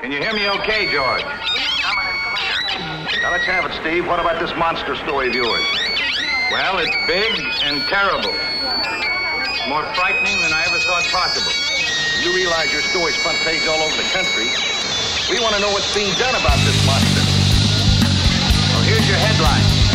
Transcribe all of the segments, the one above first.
Can you hear me okay, George? Now let's have it, Steve. What about this monster story of yours? Well, it's big and terrible. More frightening than I ever thought possible. You realize your story's front page all over the country. We want to know what's being done about this monster. Well, here's your headline.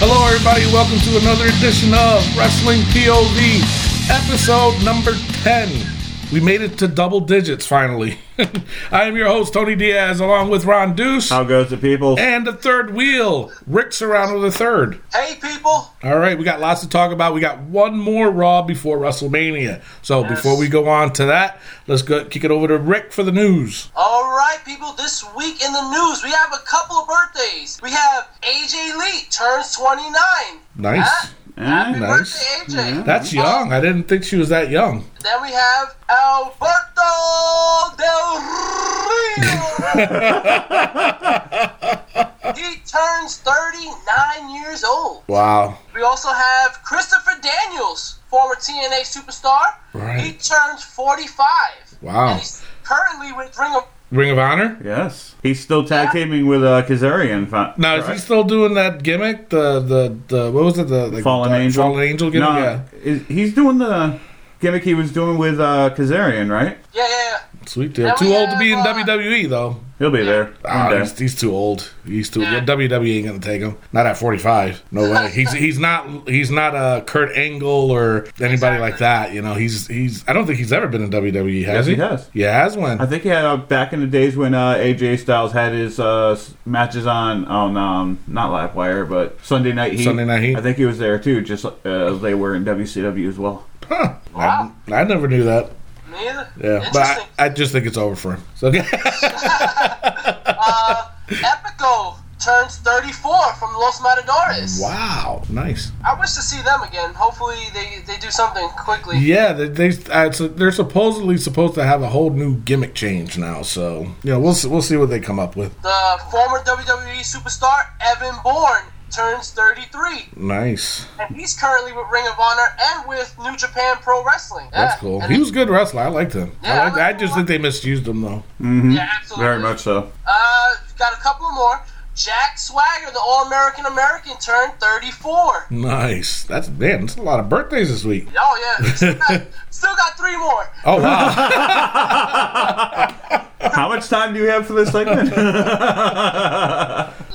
Hello, everybody. Welcome to another edition of Wrestling POV, episode number 10. We made it to double digits finally. I am your host, Tony Diaz, along with Ron Deuce. How goes the people? And the third wheel, Rick Serrano the third. Hey, people. All right, we got lots to talk about. We got one more Raw before WrestleMania. So Yes. before we go on to that, let's go kick it over to Rick for the news. All right, people. This week in the news, we have a couple of birthdays. We have AJ Lee turns 29. Nice. Huh? Happy Nice. birthday, AJ. That's young. I didn't think she was that young. Then we have Alberto Del Rio. he turns 39 years old. Wow. We also have Christopher Daniels, former TNA superstar. Right. He turns 45. Wow. And he's currently with Ring of Ring of Honor? Yes. He's still tag teaming with uh, Kazarian. fa- Now is he still doing that gimmick? The the the what was it? The like, Fallen dark- Angel? Fallen Angel gimmick. No, Yeah. is- he's doing the gimmick he was doing with uh, Kazarian, right? Yeah, yeah, yeah. Sweet deal. Now Too we old to be in have, uh, WWE though. He'll be there. Ah, one he's, he's too old. He's too. Yeah. WWE ain't gonna take him. Not at forty five. No way. He's he's not he's not a Kurt Angle or anybody Exactly. like that. You know. He's he's. I don't think he's ever been in WWE. Has Yes, he? he has. He has one. I think he had uh, back in the days when uh, AJ Styles had his uh, matches on on um, not Livewire but Sunday Night Heat. Sunday Night Heat. I think he was there too, just uh, as they were in WCW as well. Huh. Wow. I, I never knew that. Me either. Yeah, but Interesting. I, I just think it's over for him. So uh, Epico turns 34 from Los Matadores. wow, nice. I wish to see them again. Hopefully, they, they do something quickly. Yeah, they, they uh, so they're supposedly supposed to have a whole new gimmick change now. So you know, we'll we'll see what they come up with. The former WWE superstar Evan Bourne turns 33, Nice, and he's currently with Ring of Honor and with New Japan Pro Wrestling. that's Yeah, cool. and He was a good wrestler. I liked him. Yeah, I, I liked, like I just a think they misused him though. Mm-hmm. Yeah, absolutely. Very much so. Uh, got a couple more. Jack Swagger, the All American American, turned 34. Nice. That's man. That's a lot of birthdays this week. Oh yeah, still got, still got three more. Oh wow. How much time do you have for this segment?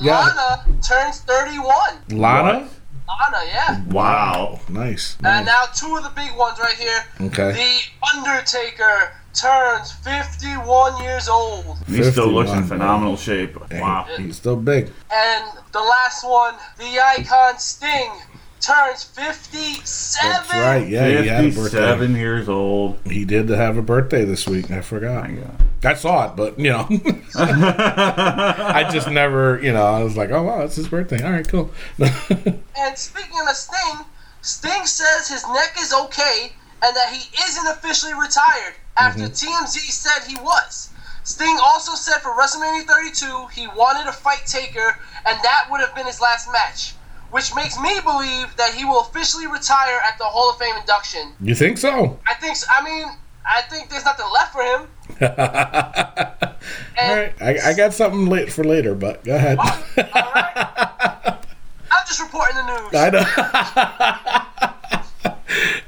Yeah. Lana turns 31. Lana. Lana, yeah. wow. Nice. And nice. now two of the big ones right here. Okay. The Undertaker turns 51 years old. He still looks in phenomenal shape. Dang, Wow. He's still big. And the last one, the icon Sting, turns 57. That's right. Yeah, he had a birthday. 57 years old. He did have a birthday this week. I forgot. My God. I saw it, but you know, I just never, you know, I was like, oh wow, it's his birthday. All right, cool. And speaking of Sting, Sting says his neck is okay and that he isn't officially retired after Mm-hmm. TMZ said he was. Sting also said for WrestleMania 32 he wanted to fight Taker and that would have been his last match, which makes me believe that he will officially retire at the Hall of Fame induction. you think so? I think. so. I mean, I think there's nothing left for him. All right, I, I got something late for later, but go ahead. all right. I'm just reporting the news. I know.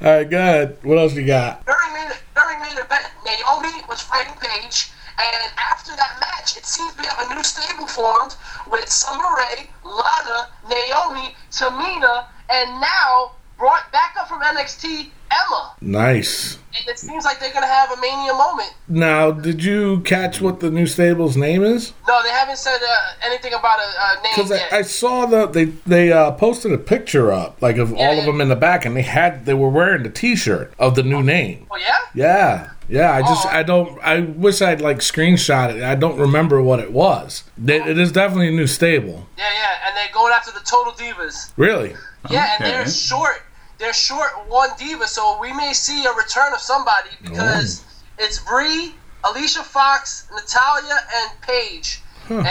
All right, go ahead. What else you got? during main, during main event, Naomi was fighting Paige, and after that match, it seems we have a new stable formed with Summer Rae, Lana, Naomi, Tamina, and now brought back up from NXT, Emma. Nice. And it seems like they're gonna have a mania moment. Now, did you catch what the new stable's name is? No, they haven't said uh, anything about a, a name Because yet. I, I saw the they they uh, posted a picture up like of Yeah, all yeah. of them in the back, and they had they were wearing the T-shirt of the new name. oh yeah. Yeah, yeah. I just Oh. I don't. I wish I'd like screenshot it. I don't remember what it was. It, it is definitely a new stable. Yeah, yeah, and they're going after the Total Divas. Really? Yeah, and they're short. They're short one diva, so we may see a return of somebody because it's Brie, Alicia Fox, Natalya, and Paige, and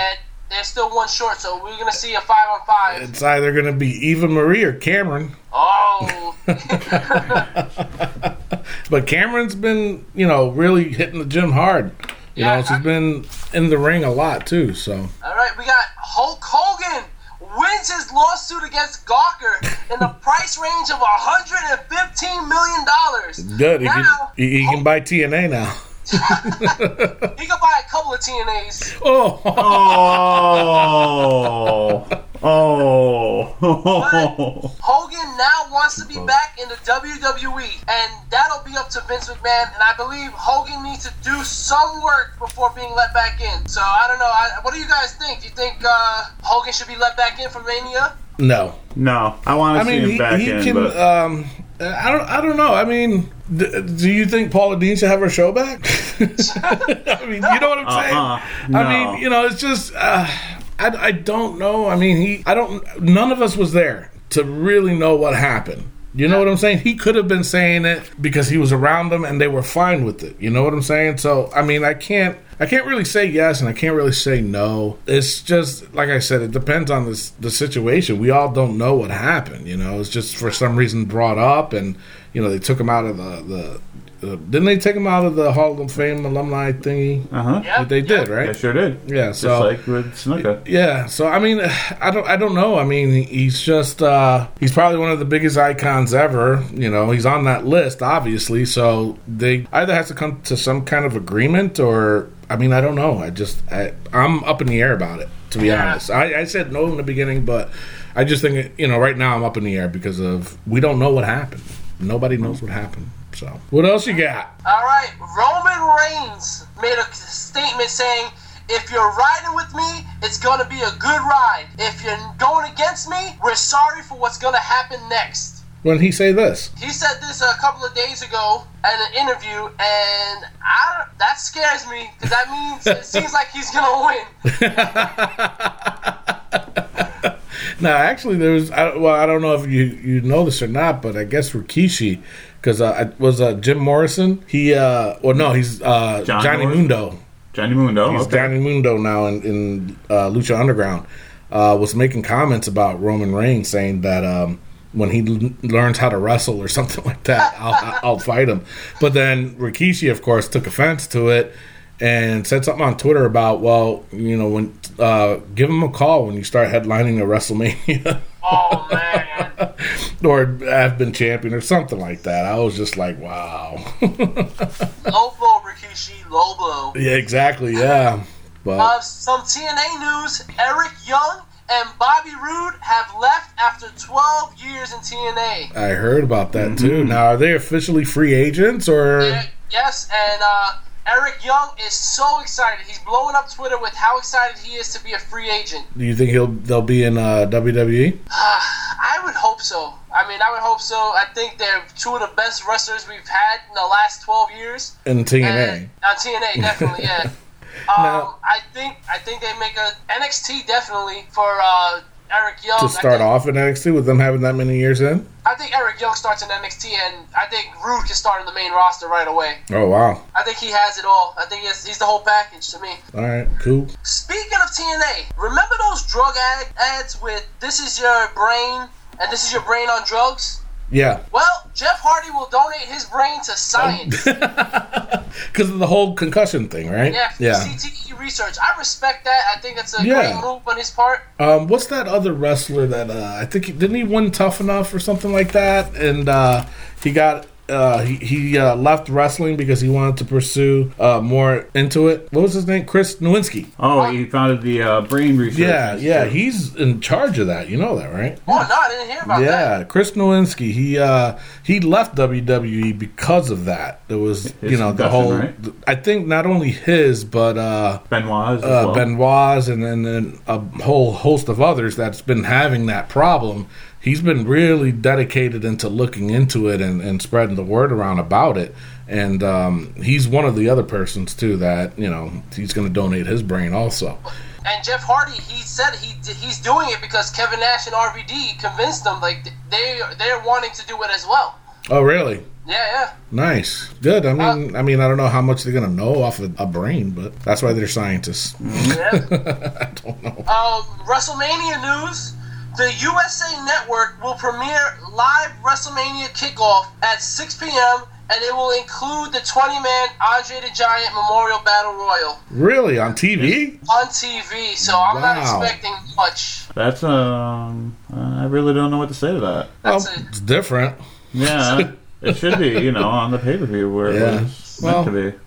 they're still one short. So we're gonna see a five on five. It's either going to be Eva Marie or Cameron. Oh, But Cameron's been, you know, really hitting the gym hard. You Yeah, know, she's I- been in the ring a lot too. So all right. We got Hulk Hogan wins his lawsuit against Gawker in the price range of 115 million dollars. good. He, can, Now, he, he can oh. buy TNA now. He could buy a couple of TNAs. Oh, Oh, oh, Hogan now wants to be back in the WWE, and that'll be up to Vince McMahon. And I believe Hogan needs to do some work before being let back in. So I don't know. I, what do you guys think? Do you think uh, Hogan should be let back in for Mania? no. no! I want I to see mean, him he, back he in, can. but Um, I don't. I don't know. I mean, d- do you think Paula Deen should have her show back? I mean, you know what I'm saying? Uh-uh. No. I mean, you know, it's just. Uh, I, I don't know. I mean, he. I don't. None of us was there to really know what happened. You know what I'm saying? He could have been saying it because he was around them and they were fine with it. You know what I'm saying? So, I mean, I can't I can't really say yes and I can't really say no. It's just like I said, it depends on this the situation. We all don't know what happened, you know. It's just for some reason brought up and you know, they took him out of the the uh, didn't they take him out of the Hall of Fame alumni thingy? uh huh. Yeah, They did, right? I sure did. Yeah, Just so like with Snuka. yeah, so I mean, I don't, I don't know. I mean, he's just, uh, he's probably one of the biggest icons ever. You know, he's on that list, obviously. So they either has to come to some kind of agreement, or I mean, I don't know. I just, I, I'm up in the air about it. To be Yeah. honest, I, I said no in the beginning, but I just think, you know, right now I'm up in the air because of we don't know what happened. Nobody knows what happened. So, what else you got? All right, Roman Reigns made a statement saying, "If you're riding with me, it's gonna be a good ride. If you're going against me, we're sorry for what's gonna happen next." When he say this? He said this a couple of days ago at an interview, and I that scares me because that means it seems like he's gonna win. No, actually, there was. I, well, I don't know if you you know this or not, but I guess Rikishi, because uh, it was uh, Jim Morrison. He, uh, well, no, he's uh, John Johnny Morrison? Mundo. Johnny Mundo. He's okay. Johnny Mundo now in, in uh, Lucha Underground. Uh, was making comments about Roman Reigns, saying that um, when he l- learns how to wrestle or something like that, I'll, I'll fight him. But then Rikishi, of course, took offense to it and said something on Twitter about, well, you know, when uh, give him a call when you start headlining a WrestleMania. Oh man, or have been champion or something like that. I was just like, wow. low blow, Rikishi, low blow. yeah, exactly. Yeah. But Uh, some TNA news: Eric Young and Bobby Roode have left after 12 years in TNA. I heard about that too. Now, are they officially free agents or? Yeah, yes, and uh, Eric Young is so excited. He's blowing up Twitter with how excited he is to be a free agent. Do you think he'll they'll be in uh, WWE? I would hope so. I mean, I would hope so. I think they're two of the best wrestlers we've had in the last 12 years. In TNA. And, on TNA, definitely, yeah. Um, Now- I think I think they make a NXT definitely for uh, Eric Young. to start off in NXT with them having that many years in? I think Eric Young starts in NXT, and I think Roode can start in the main roster right away. Oh wow! I think he has it all. I think he's, he's the whole package to me. All right, cool. Speaking of TNA, remember those drug ad- ads with "This is your brain" and "This is your brain on drugs"? Yeah, Well, Jeff Hardy will donate his brain to science. because of the whole concussion thing, right? yeah, Yeah. CTE research. I respect that. I think that's a Yeah. great move on his part. Um, what's that other wrestler that uh, I think he, didn't he win Tough Enough or something like that? And uh, he got uh, he he uh, left wrestling because he wanted to pursue uh, more into it. What was his name? Chris Nowinski. Oh, he founded the uh, brain research. Yeah, yeah, he's in charge of that. You know that, right? Oh no, I didn't hear about that. Yeah, Chris Nowinski. He uh, he left WWE because of that. There was His you know the whole. right? I think not only his but uh, Benoit uh, well. Benoit's and then then a whole host of others that's been having that problem. He's been really dedicated into looking into it and, and spreading the word around about it. And um, he's one of the other persons too that you know he's going to donate his brain also. and Jeff Hardy, he said he he's doing it because Kevin Nash and RVD convinced them like they they're wanting to do it as well. Oh, really? Yeah, yeah. Nice. Good. I mean, I mean, I don't know how much they're gonna know off of a brain, but that's why they're scientists. yeah. yeah. I don't know. Um, WrestleMania news. The USA Network will premiere live WrestleMania kickoff at 6 p.m. and it will include the 20-man Andre the Giant Memorial Battle Royal Really on TV? on TV. So I'm not expecting much. That's um, I really don't know what to say to that. Well, That's it. it's different. Yeah, it should be, you know, on the pay per view where Yeah. it was Well- meant to be.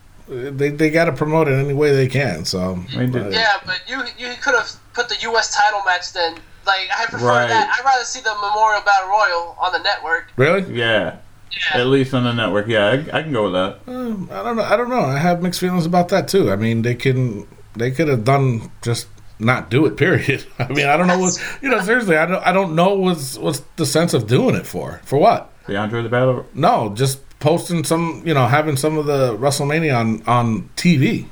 They they got to promote it any way they can. So I mean, did- Yeah, but you you could have put the U.S. title match then. Like I prefer Right. that. I'd rather see the Memorial Battle Royal on the network. really, Yeah, Yeah. at least on the network. Yeah, I, I can go with that. Um, I don't know. I don't know. I have mixed feelings about that too. I mean, they can they could have done just not do it. Period. I mean, I don't know what you know. Seriously, I don't. I don't know what's what's the sense of doing it for. For what? The Andre the Battle. No, just posting some. You know, having some of the WrestleMania on on TV.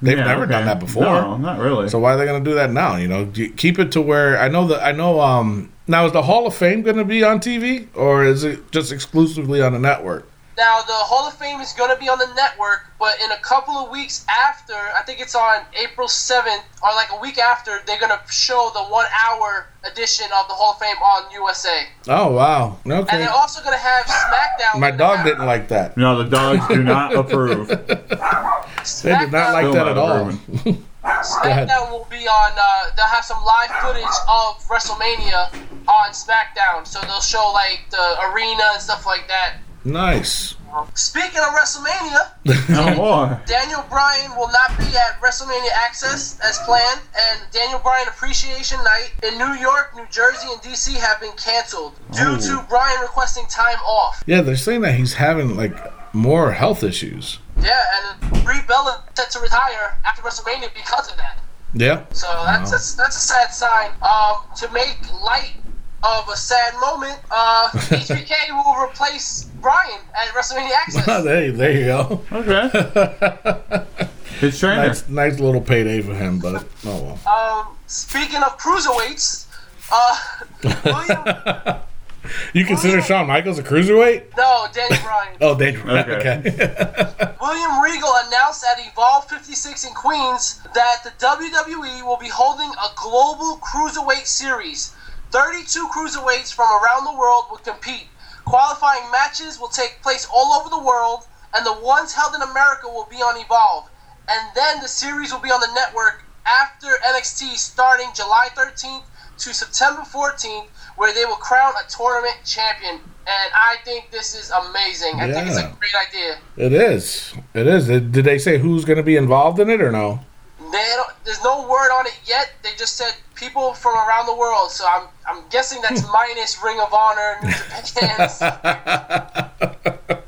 They've Yeah, never okay. done that before. No, not really. So why are they going to do that now? You know, keep it to where I know that I know. Um, now is the Hall of Fame going to be on TV or is it just exclusively on the network? Now the Hall of Fame is going to be on the network, but in a couple of weeks after, I think it's on April seventh or like a week after, they're going to show the one-hour edition of the Hall of Fame on USA, Oh wow, Okay. and okay. they're also going to have SmackDown. My dog didn't like that. no, the dogs do not approve. They did not like that at all. approving. ahead. SmackDown will be on. Uh, they'll have some live footage of WrestleMania on SmackDown, so they'll show like the arena and stuff like that. Nice. Speaking of WrestleMania, No more. Daniel Bryan will not be at WrestleMania Access as planned, and Daniel Bryan Appreciation Night in New York, New Jersey, and DC have been canceled due Oh. to Bryan requesting time off. Yeah, they're saying that he's having like more health issues. Yeah, and Brie Bella set to retire after WrestleMania because of that. Yeah. So that's a, that's a sad sign. Um, to make light of a sad moment, uh, HBK will replace Bryan at WrestleMania Access. there, there you go. Okay. His trainer. Nice, nice little payday for him, but oh well. Um, speaking of cruiserweights, uh, William, You consider Shawn Michaels a cruiserweight? no, Daniel Bryan. Oh, they okay. Okay. William Regal announced at Evolve 56 in Queens that the WWE will be holding a global cruiserweight series. 32 cruiserweights from around the world will compete. Qualifying matches will take place all over the world, and the ones held in America will be on Evolve. And then the series will be on the network after NXT starting July 13th to September 14th, where they will crown a tournament champion. And I think this is amazing. I think it's a great idea. it is. It is. Did they say who's going to be involved in it or no? They there's no word on it yet. They just said people from around the world. So I'm I'm guessing that's hmm. minus Ring of Honor, New Japan.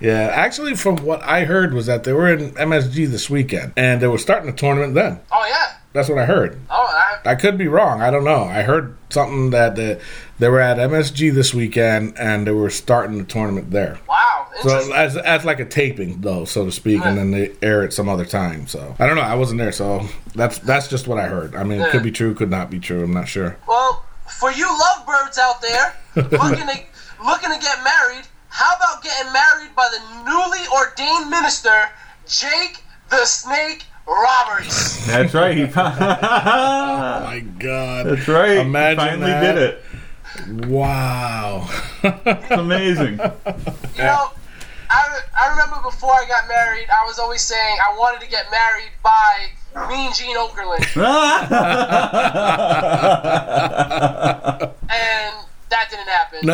Yeah, actually, from what I heard was that they were in MSG this weekend, and they were starting the tournament then. oh yeah. That's what I heard. Oh, I, I could be wrong. I don't know. I heard something that the, they were at MSG this weekend, and they were starting the tournament there. wow. So as as like a taping though, so to speak, and then they air it some other time. So I don't know. I wasn't there, so that's that's just what I heard. I mean, it could be true, could not be true. I'm not sure. well, for you lovebirds out there looking to looking to get married, how about getting married by the newly ordained minister Jake the Snake Roberts? That's right. He Oh my God! That's right. Imagine he finally that. did it. Wow. It's amazing. You know, I, I remember before I got married, I was always saying I wanted to get married by Mean Gene Okerlund, and that didn't happen.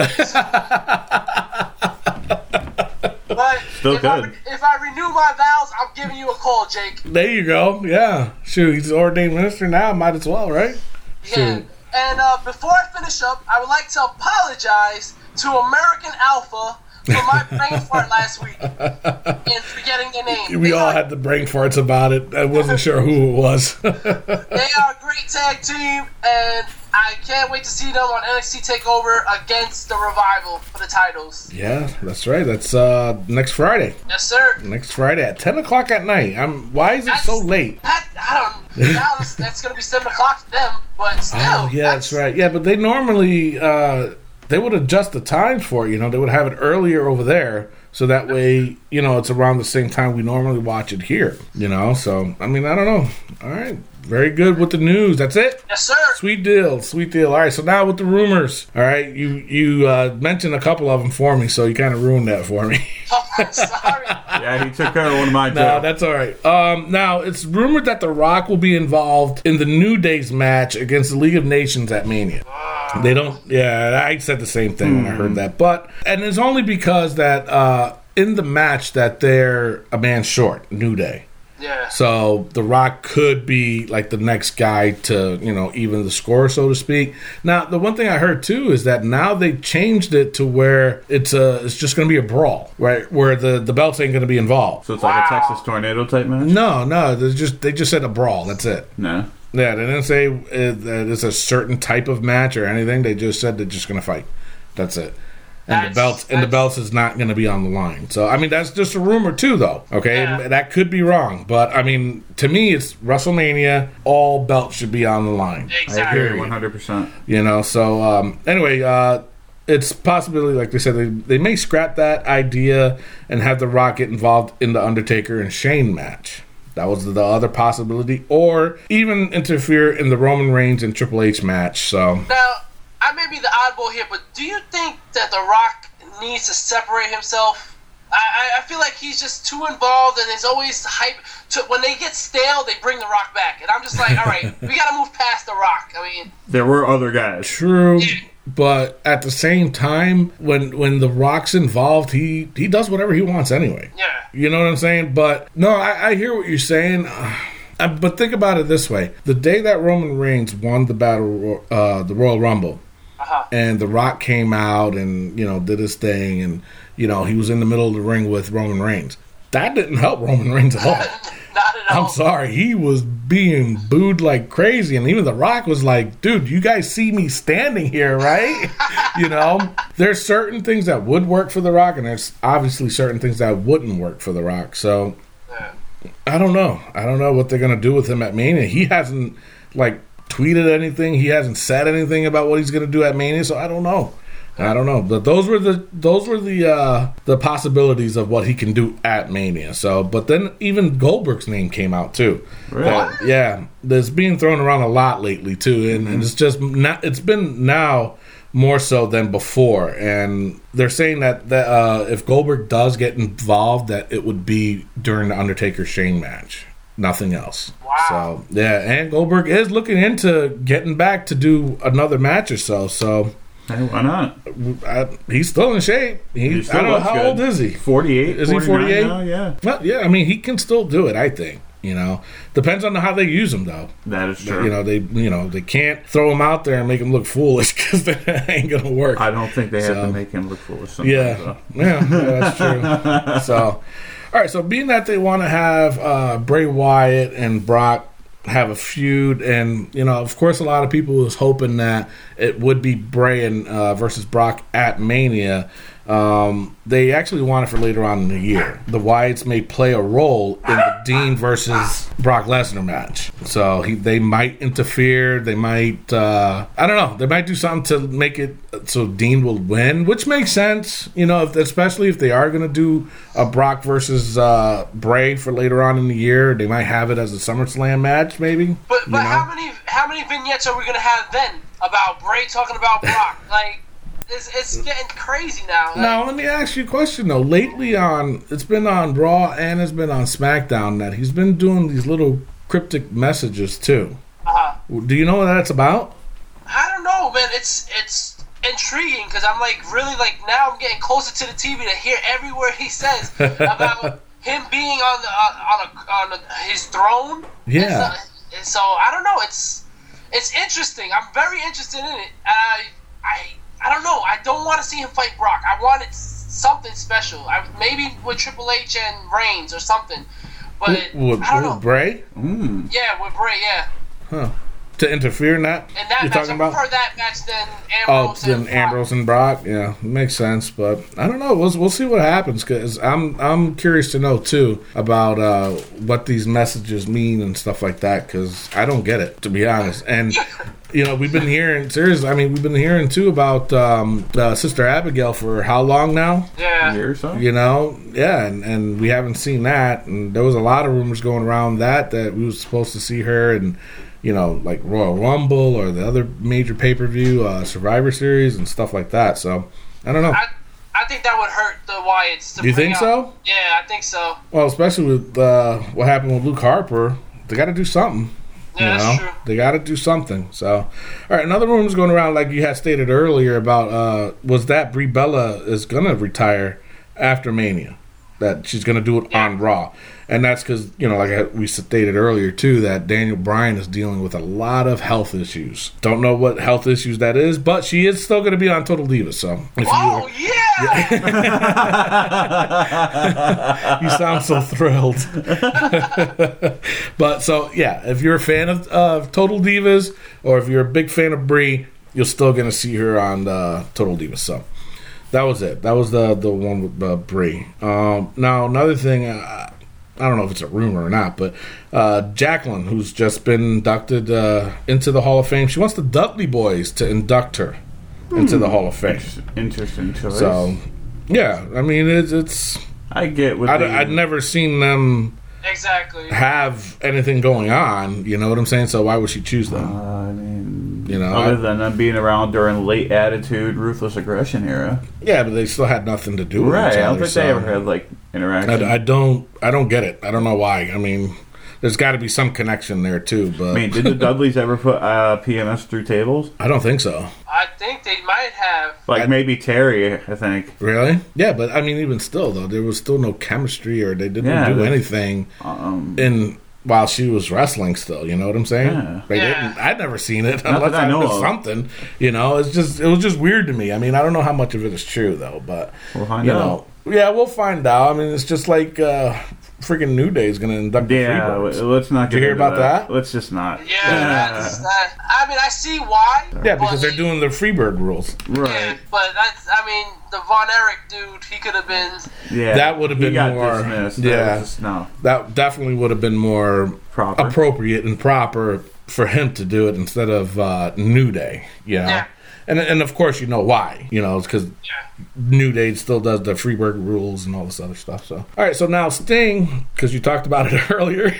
But Still if, I, good. re- if I renew my vows, I'm giving you a call, Jake. there you go. Yeah. Shoot, he's ordained minister now. Might as well, right? Yeah. And uh, before I finish up, I would like to apologize to American Alpha for my brain fart last week and forgetting their name. We They all are- had the brain farts about it. I wasn't sure who it was. They are a great tag team, and I can't wait to see them on NXT Takeover against the Revival for the titles. yeah, that's right. That's uh next Friday. Yes, sir. Next Friday at ten o'clock at night. I'm. Why is it so late? That, I don't. now that's, that's gonna be seven o'clock for them. But still, Oh yeah, that's right. Yeah, but they normally uh, they would adjust the times for it. You know, they would have it earlier over there, so that way you know it's around the same time we normally watch it here. You know, so I mean, I don't know. All right, very good with the news. That's it. Yes, sir. Sweet deal, sweet deal. All right, so now with the rumors. All right, you you uh, mentioned a couple of them for me, so you kind of ruined that for me. Oh, sorry. Yeah, he took care of one of my. too. No, that's all right. Um, now it's rumored that The Rock will be involved in the New Day's match against the League of Nations at Mania. They don't. Yeah, I said the same thing when I heard that, but and it's only because that uh, in the match that they're a man short, New Day. Yeah. So The Rock could be like the next guy to, you know, even the score, so to speak. Now, the one thing I heard too is that now they changed it to where it's a, it's just going to be a brawl, right? Where the the belts ain't going to be involved. So it's like a Texas tornado type match. No, no, they just they just said a brawl. That's it. No. Yeah, they didn't say uh, that it's a certain type of match or anything. They just said they're just going to fight. That's it. And the belts and the belts is not going to be on the line. So I mean that's just a rumor too, though. Okay, Yeah. that could be wrong, but I mean to me it's WrestleMania. All belts should be on the line. Exactly. one hundred percent. You know. So um, anyway, uh, it's possibility, like they said, they, they may scrap that idea and have the Rock get involved in the Undertaker and Shane match. That was the other possibility, or even interfere in the Roman Reigns and Triple H match. So Now, I may be the oddball here, but do you think that The Rock needs to separate himself? I, I- I feel like he's just too involved, and there's always hype. To, when they get stale, they bring The Rock back, and I'm just like, all right, we got to move past The Rock. I mean, There were other guys. true, but at the same time, when when the Rock's involved, he he does whatever he wants anyway. yeah, You know what I'm saying? But no, I, I hear what you're saying. Uh, but think about it this way: the day that Roman Reigns won the battle, uh, the Royal Rumble, uh-huh. and The Rock came out and you know did his thing, and you know he was in the middle of the ring with Roman Reigns. That didn't help Roman Reigns at all. I'm sorry, he was being booed like crazy, and even The Rock was like, "Dude, you guys see me standing here, right?" you know, there's certain things that would work for The Rock, and there's obviously certain things that wouldn't work for The Rock. So Yeah. I don't know. I don't know what they're gonna do with him at Mania. He hasn't like tweeted anything. He hasn't said anything about what he's gonna do at Mania. So I don't know. I don't know. But those were the those were the uh the possibilities of what he can do at Mania. So but then even Goldberg's name came out too. Really? That- yeah. That's being thrown around a lot lately too. And, and it's just not it's been now more so than before. And they're saying that, that uh, if Goldberg does get involved, that it would be during the Undertaker Shane match, nothing else. Wow. So yeah, and Goldberg is looking into getting back to do another match or so. So Hey, why not? uh, he's still in shape. He, He I still don't know how good. old is he. Forty-eight. Is he 48? Yeah, Well, yeah, I mean he can still do it. I think you know depends on how they use him though. that is true. You know they you know they can't throw him out there and make him look foolish because that ain't gonna work. I don't think they have to make him look foolish. Yeah, yeah, yeah, that's true. so, all right. So, being that they want to have uh, Bray Wyatt and Brock have a feud, and you know, of course, a lot of people was hoping that it would be Bray and uh, versus Brock at Mania. Um, they actually want it for later on in the year. The Wyatts may play a role in the Dean versus Brock Lesnar match. So he, they might interfere. They might, uh, I don't know. They might do something to make it so Dean will win, which makes sense. You know, if, especially if they are going to do a Brock versus uh, Bray for later on in the year. They might have it as a SummerSlam match, maybe. But you but know? how many how many vignettes are we gonna have then about Bray talking about Brock? like, it's, it's getting crazy now. Like, Now let me ask you a question though. Lately on it's been on Raw and it's been on SmackDown that he's been doing these little cryptic messages too. uh, Do you know what that's about? I don't know, man. It's it's intriguing because I'm like really like now I'm getting closer to the TV to hear every word he says about him being on the on, on, a, on a, his throne. Yeah. And so, and so I don't know. It's it's interesting. I'm very interested in it. I I I don't know. I don't want to see him fight Brock. I want it s- something special. I, maybe with Triple H and Reigns or something. But With, I don't know. with Bray? Mm. Yeah, with Bray. Yeah. Huh. To interfere in that. And that you're talking about? prefer that match than Oh, Ambrose then and Brock. Ambrose and Brock. Yeah, makes sense. But I don't know. We'll we'll see what happens because I'm I'm curious to know too about uh, what these messages mean and stuff like that because I don't get it to be honest. And you know we've been hearing seriously. I mean we've been hearing too about um, uh, Sister Abigail for how long now? Yeah. Here or so. You know, yeah, and, and we haven't seen that. And there was a lot of rumors going around that that we were supposed to see her and you know like Royal Rumble or the other major pay per view, uh, Survivor Series and stuff like that. So I don't know. I, I think that would hurt the Wyatts. To You think out- so? Yeah, I think so. Well, especially with uh, what happened with Luke Harper, they got to do something. Yeah, you that's true. they got to do something. So, all right, another rumor's going around, like you had stated earlier about uh, was that Brie Bella is gonna retire after Mania, that she's gonna do it on Raw, and that's because you know, like I- we stated earlier too, that Daniel Bryan is dealing with a lot of health issues. Don't know what health issues that is, but she is still gonna be on Total Divas. So, if you Oh yeah! you sound so thrilled. but so yeah, if you're a fan of uh, Total Divas or if you're a big fan of Brie, you're still gonna see her on uh, Total Divas. So that was it. That was the the one with uh, Brie. Um, now another thing. Uh, I don't know if it's a rumor or not, but uh, Jacqueline, who's just been inducted uh, into the Hall of Fame, she wants the Dudley Boys to induct her into the Hall of Fame. Interesting choice. So, yeah, I mean, it's, it's I get what I'd, I'd never seen them exactly. have anything going on. You know what I'm saying? So why would she choose them? Uh, I mean, You know, other I- than them being around during late attitude, ruthless aggression era, yeah, but they still had nothing to do with right? each I don't think so they ever had like interaction. I, I don't. I don't get it. I don't know why. I mean, there's got to be some connection there too, but I mean, did the Dudleys ever put uh, PMS through tables? I don't think so. I think they might have. Like I- maybe Terry, I think. Really? Yeah, but I mean, even still though, there was still no chemistry, or they didn't Yeah, do that's- anything Um, in while she was wrestling. Still, you know what I'm saying? Yeah. They Yeah. didn't. I'd never seen it Not unless that I I know know of. something. You know, it's just it was just weird to me. I mean, I don't know how much of it is true though, but We'll find you out. know, yeah, we'll find out. I mean, it's just like uh, freaking New Day is going to induct the yeah, Freebirds. let's not. Did you hear into about that? Let's just not. Yeah, that's, that, I mean, I see why. Yeah, because they're doing the Freebird rules. Yeah, Right. but that's. I mean, the Von Erich dude, he could have been. Yeah. That would've been got more- Dismissed. Yeah. was just- no. That definitely would have been more Proper. appropriate and proper for him to do it instead of uh, New Day. You know, Yeah. And and of course you know why. You know, it's because Yeah. New Day still does the Freebird rules and all this other stuff. So, all right. So now Sting, because you talked about it earlier.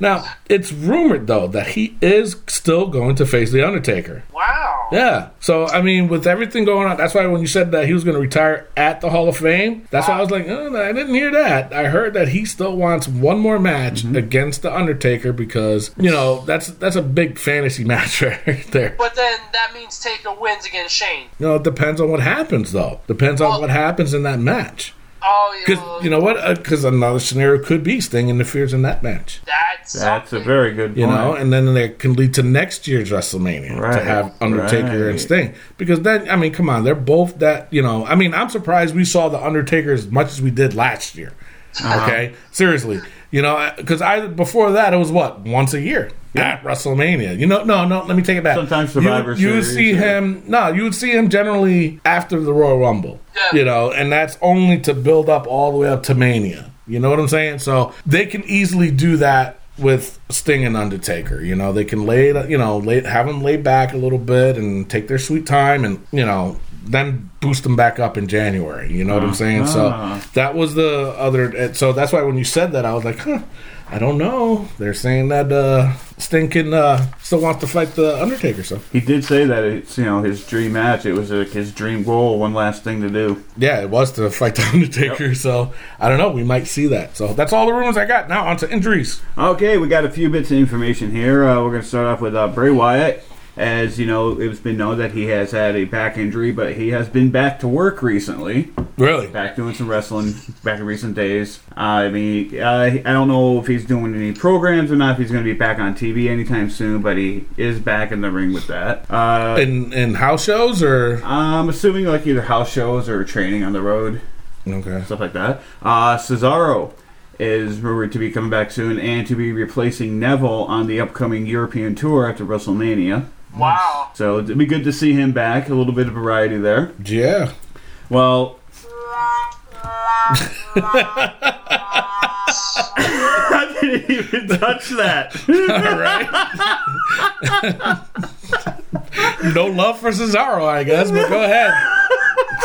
now it's rumored though that he is still going to face the Undertaker. Wow. Yeah. So I mean, with everything going on, that's why when you said that he was going to retire at the Hall of Fame, that's why I was like, oh, I didn't hear that. I heard that he still wants one more match mm-hmm. against the Undertaker because you know that's that's a big fantasy match right there. But then that means Taker wins against Shane. You know, it depends on what happens though. Depends on Well- what happens in that match. Oh. Because you know what? Because another scenario could be Sting interferes in that match. that's That's a very good point. You know, and then that can lead to next year's WrestleMania right. to have Undertaker and right. Sting. Because then, I mean, come on, they're both that. You know, I mean, I'm surprised we saw the Undertaker as much as we did last year. Uh-huh. Okay, seriously, you know, because I before that it was what once a year at WrestleMania. You know, no, no, let me take it back. Sometimes you, Survivor you would Series, see yeah. him. No, you would see him generally after the Royal Rumble. Yeah. You know, and that's only to build up all the way up to Mania. You know what I'm saying? So they can easily do that with Sting and Undertaker. You know, they can lay, it- you know, lay, have them lay back a little bit and take their sweet time, and you know, then boost them back up in January. You know what I'm saying? So Ah. that was the other. So that's why when you said that, I was like, huh. I don't know. They're saying that uh, Sting can uh, still wants to fight the Undertaker. So He did say that it's you know his dream match. It was like his dream goal, one last thing to do. yeah, it was to fight the Undertaker. So I don't know. We might see that. So that's all the rumors I got. Now on to injuries. Okay, we got a few bits of information here. Uh, we're going to start off with uh, Bray Wyatt. As you know, it's been known that he has had a back injury, but he has been back to work recently. Really? Back doing some wrestling back in recent days. Uh, I mean, uh, I don't know if he's doing any programs or not, if he's going to be back on TV anytime soon, but he is back in the ring with that. Uh, In in house shows or I'm assuming like either house shows or training on the road. okay. stuff like that. Uh, Cesaro is rumored to be coming back soon and to be replacing Neville on the upcoming European tour after WrestleMania. Wow. So it'd be good to see him back. A little bit of variety there. Yeah. Well, I didn't even touch that. All right. no love for Cesaro, I guess, but go ahead.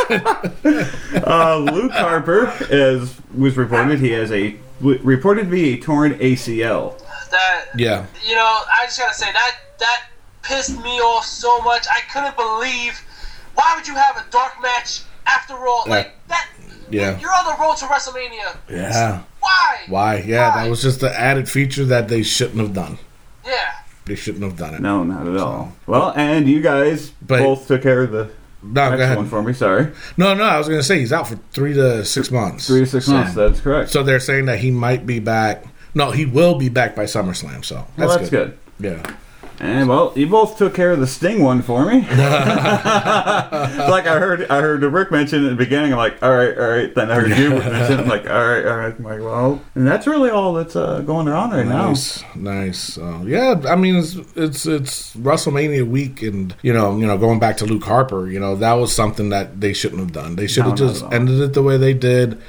Uh, Luke Harper is was reported he has a w- reported to be a torn ACL. That Yeah. you know, I just gotta say that that pissed me off so much. I couldn't believe. Why would you have a dark match after all? Like that. Yeah. You're on the road to WrestleMania. Yeah. Why? Why? Yeah, Why? that was just the added feature that they shouldn't have done. Yeah. They shouldn't have done it. No, not at all. Well, and you guys But- both took care of the No, go next ahead. one for me. Sorry, No, no, I was going to say he's out for three to six months. three to six months. That's correct. So they're saying that he might be back. No, he will be back by SummerSlam. So that's, well, that's good. good. Yeah. And well, you both took care of the Sting one for me. like I heard, I heard the Rick mention at the beginning. I'm like, all right, all right. Then I heard you mention. I'm like, all right, all right. I'm like, well, and that's really all that's uh, going on right now. Nice, nice. Uh, yeah, I mean it's it's it's WrestleMania week, and you know, you know, going back to Luke Harper, you know, that was something that they shouldn't have done. They should have not just ended it the way they did,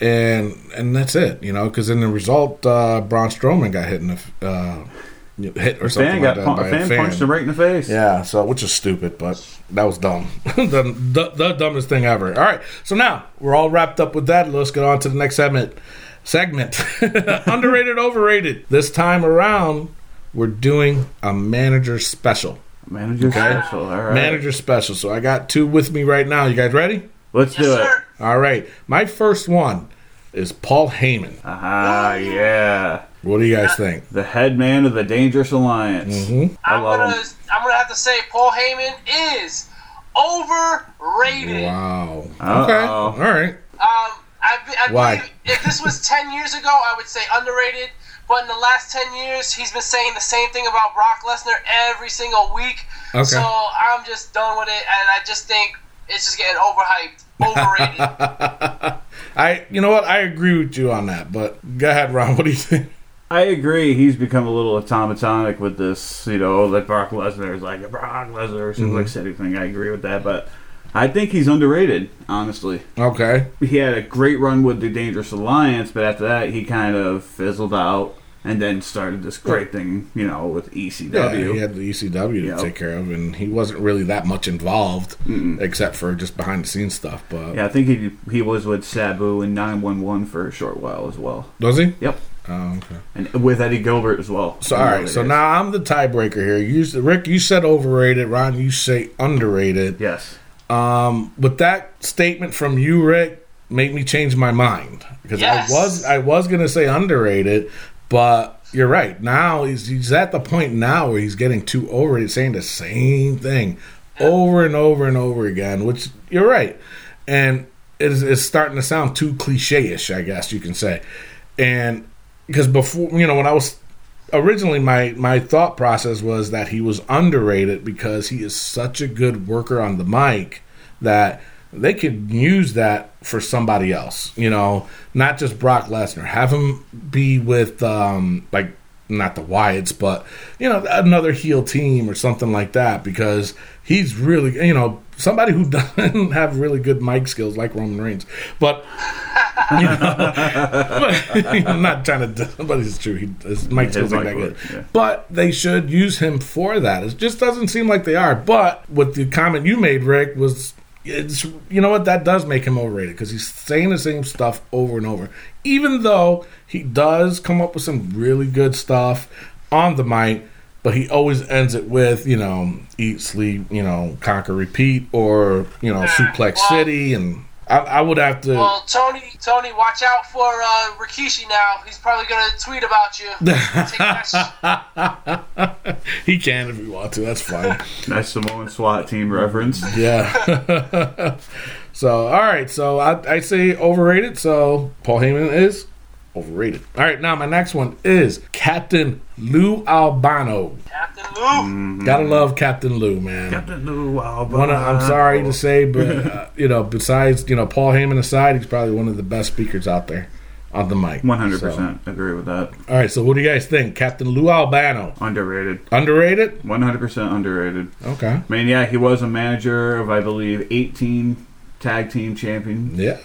and and that's it. You know, because in the result, uh, Braun Strowman got hit in the uh, hit or something Fan like got that pun- by a fan, a fan. punched him right in the face. Yeah, so which is stupid, but that was dumb. the, the the dumbest thing ever. All right, so now we're all wrapped up with that. Let's get on to the next segment. Segment underrated, overrated. This time around, we're doing a manager special. Manager special. All right, Manager special. So I got two with me right now. You guys ready? Let's Yes, do it. sir. All right. My first one is Paul Heyman. Ah, yeah. What do you guys think? The head man of the Dangerous Alliance. Mhm. I I'm gonna him. I'm gonna have to say Paul Heyman is overrated. Wow. Uh-oh. Okay. All right. Um, I, I Why? if this was ten years ago, I would say underrated. But in the last ten years, he's been saying the same thing about Brock Lesnar every single week. Okay. So I'm just done with it, and I just think it's just getting overhyped, overrated. I, you know what? I agree with you on that. But go ahead, Ron. What do you think? I agree. He's become a little automatonic with this, you know, that Brock Lesnar is like a Brock Lesnar Suplex City mm-hmm. thing. I agree with that, but I think he's underrated, honestly. Okay. He had a great run with the Dangerous Alliance, but after that, he kind of fizzled out and then started this great thing, you know, with E ECW. Yeah, he had the ECW to Yep. take care of, and he wasn't really that much involved, except for just behind the scenes stuff. But Yeah, I think he he was with Sabu and 911 for a short while as well. was he? Yep. Oh, okay. And with Eddie Gilbert as well. So all right. So now I'm the tiebreaker here. You, Rick, you said overrated. Ron, you say underrated. Yes. Um, but that statement from you, Rick, made me change my mind because Yes. I was I was gonna say underrated, but you're right. Now he's he's at the point now where he's getting too overrated, saying the same thing over and over and over again. Which you're right, and it's, it's starting to sound too cliche-ish, I guess you can say. And because before, you know, when I was originally my my thought process was that he was underrated because he is such a good worker on the mic that they could use that for somebody else, you know, not just Brock Lesnar. Have him be with um like not the Wyatts, but you know, another heel team or something like that because he's really, you know, somebody who doesn't have really good mic skills like Roman Reigns. But you know, I'm not trying to, but it's true. He, his mic skills ain't that good. yeah. But they should use him for that. It just doesn't seem like they are. But what the comment you made, Rick, was it's you know what that does make him overrated because he's saying the same stuff over and over. Even though he does come up with some really good stuff on the mic, but he always ends it with you know eat, sleep, you know conquer, repeat, or you know suplex city, and I, I would have to. well, Tony, Tony, watch out for uh, Rikishi now. He's probably gonna tweet about you. Take he can if he wants to. That's fine. Nice Samoan SWAT team reference. Yeah. so, all right. So I, I say overrated. So Paul Heyman is overrated. All right. Now my next one is Captain Lou Albano. Captain Lou. Gotta love Captain Lou, man. Captain Lou Albano. One of, I'm sorry to say, but uh, you know, besides you know Paul Heyman aside, he's probably one of the best speakers out there on the mic. One hundred So- percent agree with that. All right, so what do you guys think? Captain Lou Albano. Underrated. Underrated? One hundred percent underrated. Okay. I mean, yeah, he was a manager of I believe eighteen tag team champion. Yeah.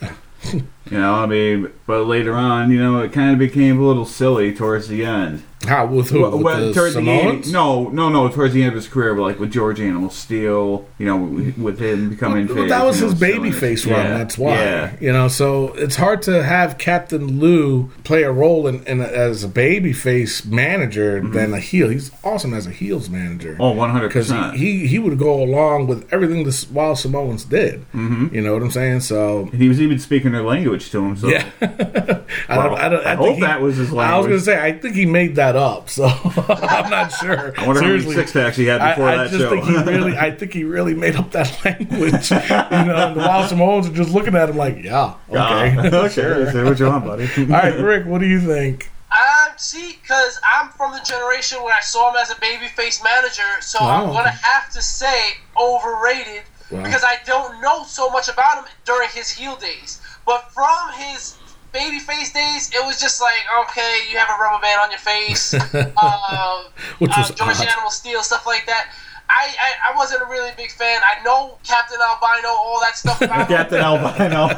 You know, I mean, but later on, you know, it kind of became a little silly towards the end. How with who? Well, with well, towards the end, no, no, no, towards the end of his career, but like with George Animal Steele, you know, with him becoming Well, face, that was you know, his baby face run. Yeah, That's why. Yeah, You know, so it's hard to have Captain Lou play a role in, in as a baby face manager than a heel. He's awesome as a heels manager. Mm-hmm. oh, one hundred because percent. he, he he would go along with everything the Wild Samoans did. Mm-hmm. You know what I'm saying? So He was even speaking their language to him. So yeah, I don't. I, don't, I, I hope he- that was his language. I was gonna say I think he made that up. So I'm not sure. I wonder Seriously. how many six packs he had before I that just show. think he really, I think he really made up that language. you know, and the Wild Samoans are just looking at him like, yeah, okay. okay, say what you want, buddy. All right, Rick, what do you think? Um, see, because I'm from the generation where I saw him as a babyface manager, so Wow. I'm gonna have to say overrated Wow. because I don't know so much about him during his heel days. But from his babyface days, it was just like, okay, you have a rubber band on your face, uh, Which uh, George odd. Animal Steele, stuff like that. I, I, I wasn't a really big fan. I know Captain Albano, all that stuff about. Captain Albano.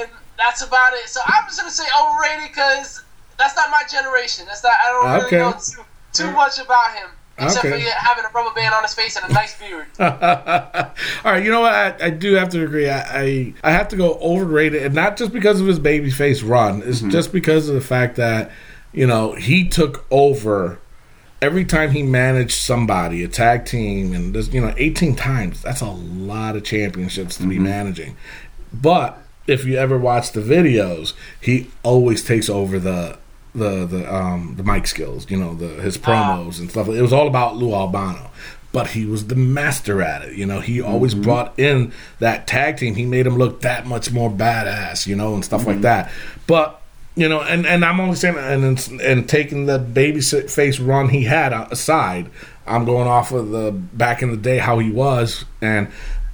and that's about it. So I'm just gonna say overrated because that's not my generation. That's not. I don't really Okay. know too, too much about him except Okay. for having a rubber band on his face and a nice beard. All right, you know what? I, I do have to agree. I, I I have to go overrated, and not just because of his baby face run. It's mm-hmm. just because of the fact that you know he took over every time he managed somebody, a tag team, and this you know eighteen times. That's a lot of championships to be mm-hmm. managing. But if you ever watch the videos, he always takes over the the the um the mic skills, you know, the his ah. promos and stuff. It was all about Lou Albano. But he was the master at it, you know. He always mm-hmm. brought in that tag team. He made him look that much more badass, you know, and stuff like mm-hmm. that. But you know, and, and I'm only saying, and and taking the baby face run he had aside, I'm going off of the back in the day how he was, and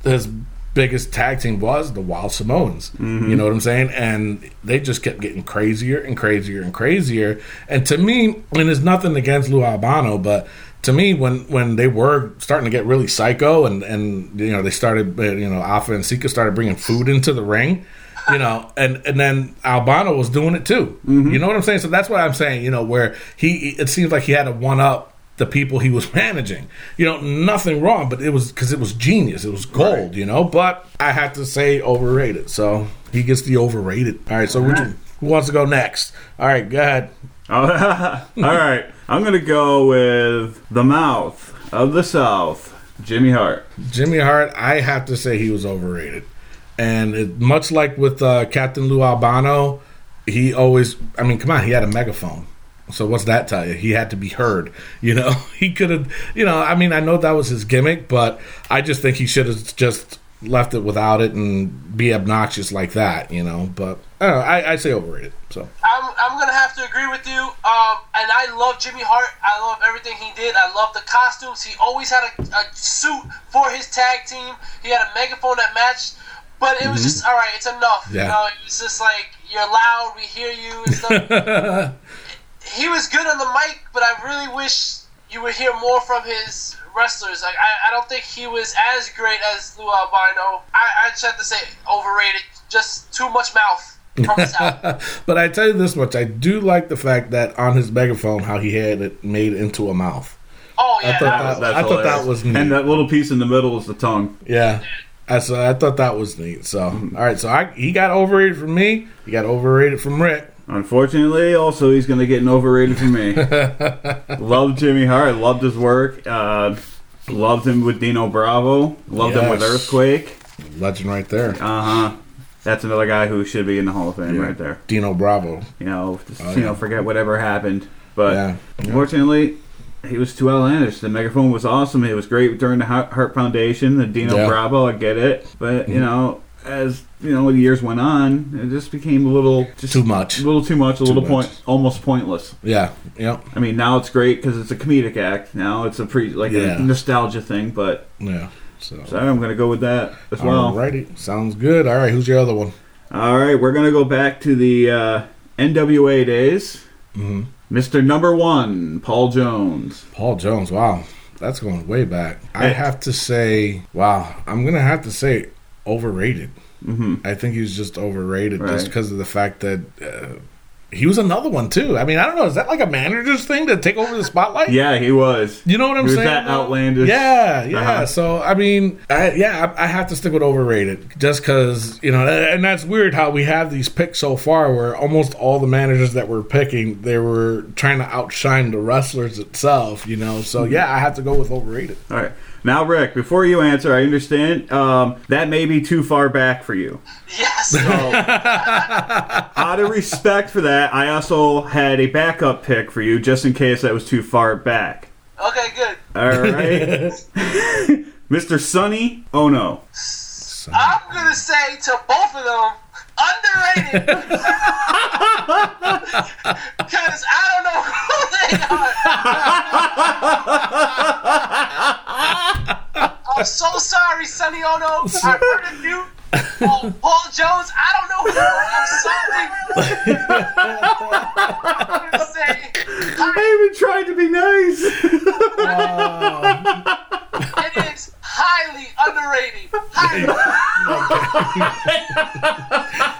his biggest tag team was the Wild Samoans. You know what I'm saying? And they just kept getting crazier and crazier and crazier. And to me, and it's nothing against Lou Albano, but to me, when when they were starting to get really psycho, and and you know they started, uh, you know, Afa and Sika started bringing food into the ring. You know, and and then Albano was doing it too. You know what I'm saying? So that's what I'm saying. You know, where he it seems like he had a one up the people he was managing. You know, nothing wrong, but it was because it was genius. It was gold. You know, but I have to say overrated. So he gets the overrated. All right. So which, who wants to go next? All right, go ahead. All right, I'm gonna go with the mouth of the South, Jimmy Hart. Jimmy Hart, I have to say he was overrated. And it, much like with uh, Captain Lou Albano, he always, I mean, come on, he had a megaphone. So what's that tell you? He had to be heard. You know, he could have, you know, I mean, I know that was his gimmick, but I just think he should have just left it without it and be obnoxious like that, you know. But I know, I, I say overrated. So I'm, I'm gonna have to agree with you. Um, and I love Jimmy Hart. I love everything he did. I love the costumes. He always had a, a suit for his tag team. He had a megaphone that matched. But it was just all right. It's enough. Yeah. You know, it's just like you're loud. We hear you and stuff. he was good on the mic, but I really wish you would hear more from his wrestlers. Like I, I don't think he was as great as Lou Albano. I, I just have to say overrated. Just too much mouth from his mouth. but I tell you this much, I do like the fact that on his megaphone how he had it made into a mouth. Oh yeah, I thought that that- was- I thought that was neat. And that little piece in the middle is the tongue. Yeah. I so I thought that was neat. So mm-hmm. all right, so I he got overrated from me. He got overrated from Rick. Unfortunately, also he's going to get an overrated for me. loved Jimmy Hart. Loved his work. Uh, loved him with Dino Bravo. Loved him with Earthquake. Legend right there. Uh huh. That's another guy who should be in the Hall of Fame Yeah. right there. Dino Bravo. You know, just, Oh, you yeah. know, forget whatever happened. But Yeah. unfortunately, he was too outlandish. The megaphone was awesome. It was great during the Hart Hart Foundation. The Dino. Mm-hmm. Bravo, I get it. But you know, as you know, the years went on, it just became a little just Too much. a little too much, a little much. point, almost pointless. Yeah. Yep. I mean, now it's great because it's a comedic act. Now it's a pre like Yeah. a nostalgia thing. But Yeah. So, so I'm going to go with that as well. Alrighty. Sounds good. All right, who's your other one? All right, we're gonna go back to the uh, NWA days. Mm-hmm. Mr. Number One, Paul Jones. Paul Jones. Wow, that's going way back. I have to say, wow, I'm gonna have to say overrated. hmm I think he was just overrated just because of the fact that uh, he was another one too. I mean, I don't know. Is that like a manager's thing to take over the spotlight? Yeah, he was. You know what I'm He was saying? that outlandish. Yeah, yeah. Uh-huh. So I mean, I, yeah, I, I have to stick with overrated just because you know, and that's weird how we have these picks so far, where almost all the managers that we're picking, they were trying to outshine the wrestlers itself. You know, so yeah, I have to go with overrated. All right. Now, Rick, before you answer, I understand um, that may be too far back for you. Yes. So, out of respect for that, I also had a backup pick for you just in case that was too far back. okay, good. All right. Mr. Sonny Oh no. I'm gonna say to both of them, underrated. Because I don't know who they are. I'm so sorry, Sonny Onoo. I heard of you. Oh, Paul Jones, I don't know who. I'm sorry. I'm gonna say, I even tried to be nice. it is highly underrated. Highly.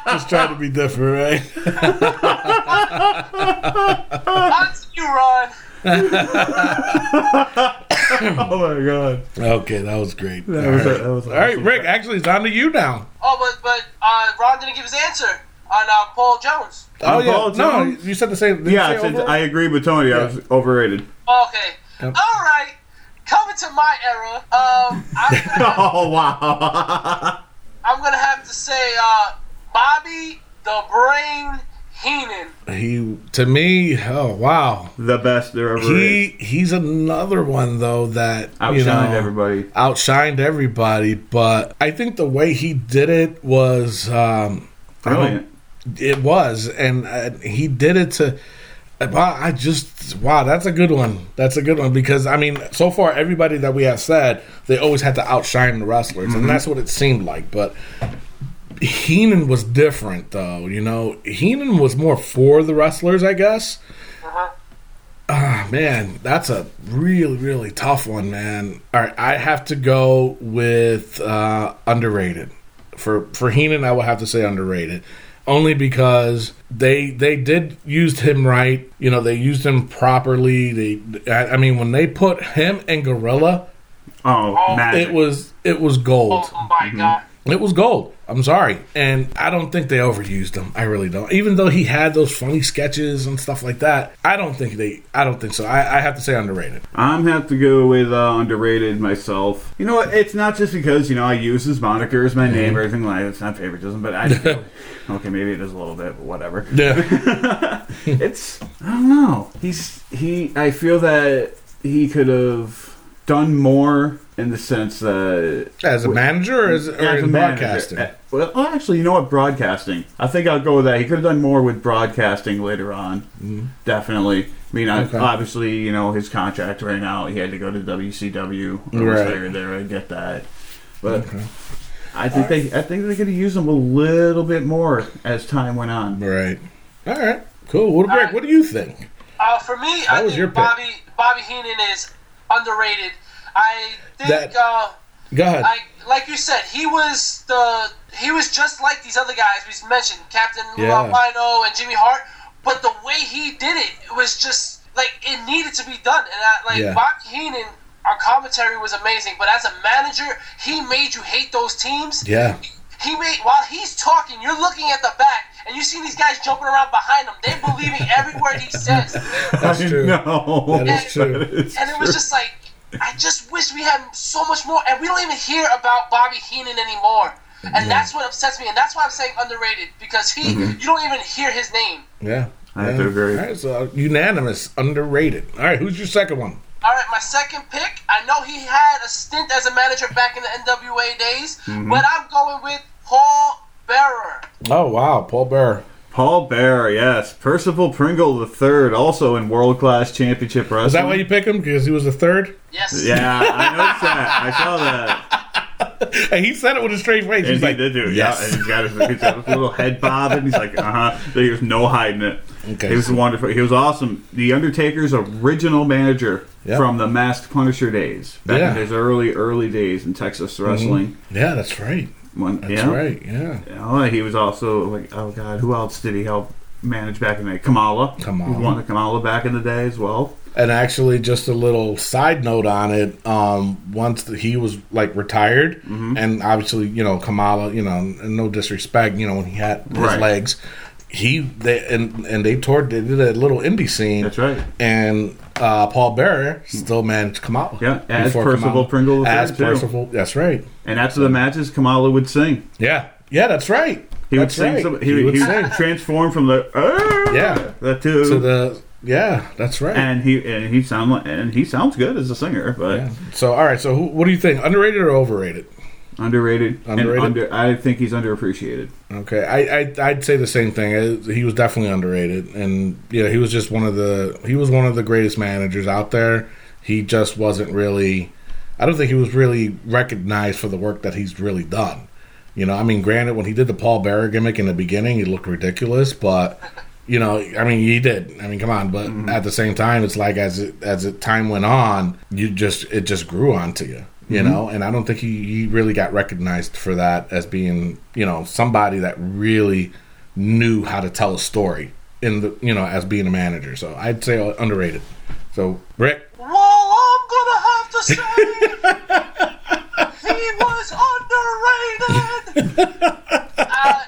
Just trying to be different, right? On to you, Ron. oh my god. Okay, that was great. That All was- right. that was All right, awesome. Rick. Actually, it's on to you now. Oh, but but uh, Ron didn't give his answer on uh, Paul Jones. Oh On yeah, Paul no, Jones? you said the same. did Yeah, I, said. I agree with Tony. I was overrated. Okay. Yep. All right. Coming to my era, um, I'm gonna, Oh wow. I'm gonna have to say uh, Bobby the Brain Heenan. He to me, oh wow, the best there ever he is. he's another one though that Outshined you know, everybody. outshined everybody. But I think the way he did it was um, Brilliant. It was, and uh, he did it to. Wow, I just wow, that's a good one. That's a good one because I mean, so far everybody that we have said they always had to outshine the wrestlers, and that's what it seemed like. But Heenan was different, though. You know, Heenan was more for the wrestlers, I guess. Ah, man, that's a really, really tough one, man. All right, I have to go with uh, underrated. For for Heenan, I would have to say underrated, only because they they did used him right. You know, they used him properly. They, I, I mean, when they put him and Gorilla, Oh, magic. it was it was gold. Oh my mm-hmm. God. It was gold. I'm sorry, and I don't think they overused him. I really don't. Even though he had those funny sketches and stuff like that, I don't think they. I don't think so. I, I have to say underrated. I'm have to go with uh, underrated myself. You know what? It's not just because you know I use his moniker as my name or anything like that. It's not favoritism, but I feel, okay, maybe it is a little bit, but whatever. Yeah, It's I don't know. He's he. I feel that he could have done more in the sense that as a manager or as, or as a in manager. broadcasting. Uh, Well, well, actually, you know what? Broadcasting. I think I'll go with that. He could have done more with broadcasting later on. Definitely. I mean. Okay. obviously, you know, his contract right now, he had to go to WCW or was Right. hired there. I get that, but Okay. I think they, I think they could have used him a little bit more as time went on. Right. All right. Cool. What, Greg, what do you think? Uh, for me, I was think your pick? Bobby Bobby Heenan is underrated. I think That- uh, Go ahead. I like you said, he was the he was just like these other guys we mentioned, Captain Yeah. And Jimmy Hart. But the way he did it, it was just like it needed to be done. And I, like Yeah. Bobby Heenan, our commentary was amazing. But as a manager, he made you hate those teams. yeah. He made while he's talking, you're looking at the back, and you see these guys jumping around behind him. They're believing every word he says. That's true. know. That is true. That is And it was just like, I just wish we had so much more. And we don't even hear about Bobby Heenan anymore. And that's what upsets me. And that's why I'm saying underrated because he, mm-hmm. you don't even hear his name. Yeah. I have yeah. to agree. All right, so uh, unanimous, underrated. All right, who's your second one? All right, my second pick. I know he had a stint as a manager back in the NWA days, but I'm going with Paul Bearer. Oh wow, Paul Bearer. Paul Bearer, yes. Percival Pringle the third, also in World Class Championship Wrestling. Is that why you pick him? Because he was the third? Yes. Yeah, I noticed that. I saw that. and he said it with a straight face. And He's he like, did do it, yes. yeah. And he's got his, he's got his little head bobbing. He's like, uh huh. There's no hiding it. Okay, he was wonderful. He was awesome. The Undertaker's original manager Yep. from the Masked Punisher days, back Yeah. in his early, early days in Texas wrestling. Yeah, that's right. That's yeah. right. Yeah. Oh, he was also like, oh god, who else did he help manage back in the day? Kamala. Kamala. He won the Kamala back in the day as well. And actually, just a little side note on it. Um, once the, he was like retired, Mm-hmm. and obviously, you know, Kamala, you know, no disrespect, you know, when he had his Right. legs, he they and and they toured, they did a little indie scene. That's right. And uh, Paul Bearer still managed Kamala. Yeah, as Percival Kamala- Pringle the As third, too. Percival, that's right. And after the matches, Kamala would sing. Yeah, yeah, that's right. He would sing. right. Some, he, he, would he sing transform from the "Ah," Yeah. that too. to the yeah, that's right. and he and he sound like, and he sounds good as a singer, but yeah. So all right, so who, what do you think? Underrated or overrated? Underrated. Underrated? Under, I think he's underappreciated. Okay, I, I I'd say the same thing. He was definitely underrated, and yeah, he was just one of the he was one of the greatest managers out there. He just wasn't really. I don't think he was really recognized for the work that he's really done. You know, I mean, granted, when he did the Paul Bearer gimmick in the beginning, he looked ridiculous, but you know, I mean, he did. I mean, come on, but mm-hmm. at the same time, it's like as it as it time went on, you just it just grew onto you. You know, and I don't think he, he really got recognized for that as being, you know, somebody that really knew how to tell a story in the, you know, as being a manager. So I'd say underrated. So Rick, Well, I'm gonna have to say he was underrated. uh,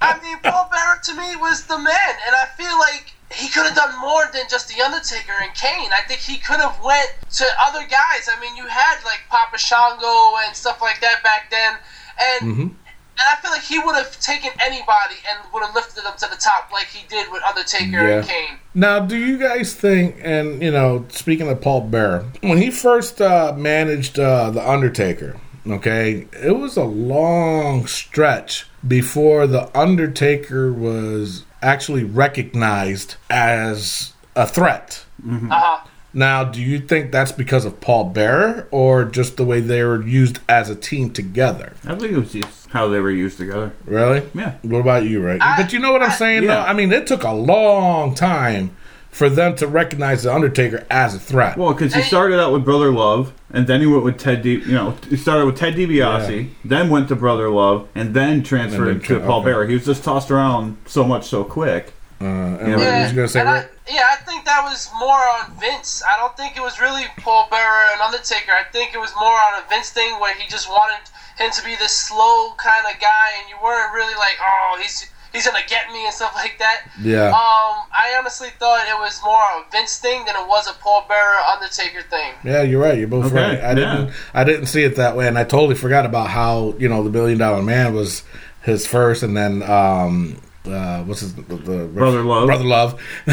I mean, Paul Bearer to me was the man, and I feel like he could have done more than just the Undertaker and Kane. I think he could have went to other guys. I mean, you had like Papa Shango and stuff like that back then, and. And I feel like he would have taken anybody and would have lifted them to the top like he did with Undertaker and Kane. Now, do you guys think, and you know, speaking of Paul Bearer, when he first uh, managed uh, the Undertaker, okay, it was a long stretch before the Undertaker was actually recognized as a threat. Uh huh. Now, do you think that's because of Paul Bearer or just the way they were used as a team together? I think it was just how they were used together. Really? Yeah. What about you, right? I- but you know what I'm saying, Yeah. though? I mean, it took a long time for them to recognize the Undertaker as a threat. Well, because he started out with Brother Love, and then he went with Ted. Di- you know, he started with Ted DiBiase, then went to Brother Love, and then transferred And then to Paul okay. Bearer. He was just tossed around so much so quick. uh, and Yeah. was gonna say, and I, yeah, I think that was more on Vince. I don't think it was really Paul Bearer and Undertaker. I think it was more on a Vince thing where he just wanted him to be this slow kind of guy, and you weren't really like, oh, he's he's gonna get me and stuff like that. Yeah. Um, I honestly thought it was more of a Vince thing than it was a Paul Bearer Undertaker thing. Yeah, you're right. You're both Okay, right. I yeah. didn't. I didn't see it that way, and I totally forgot about how you know the Billion Dollar Man was his first, and then um, uh, what's his the, the Brother Love. Brother Love.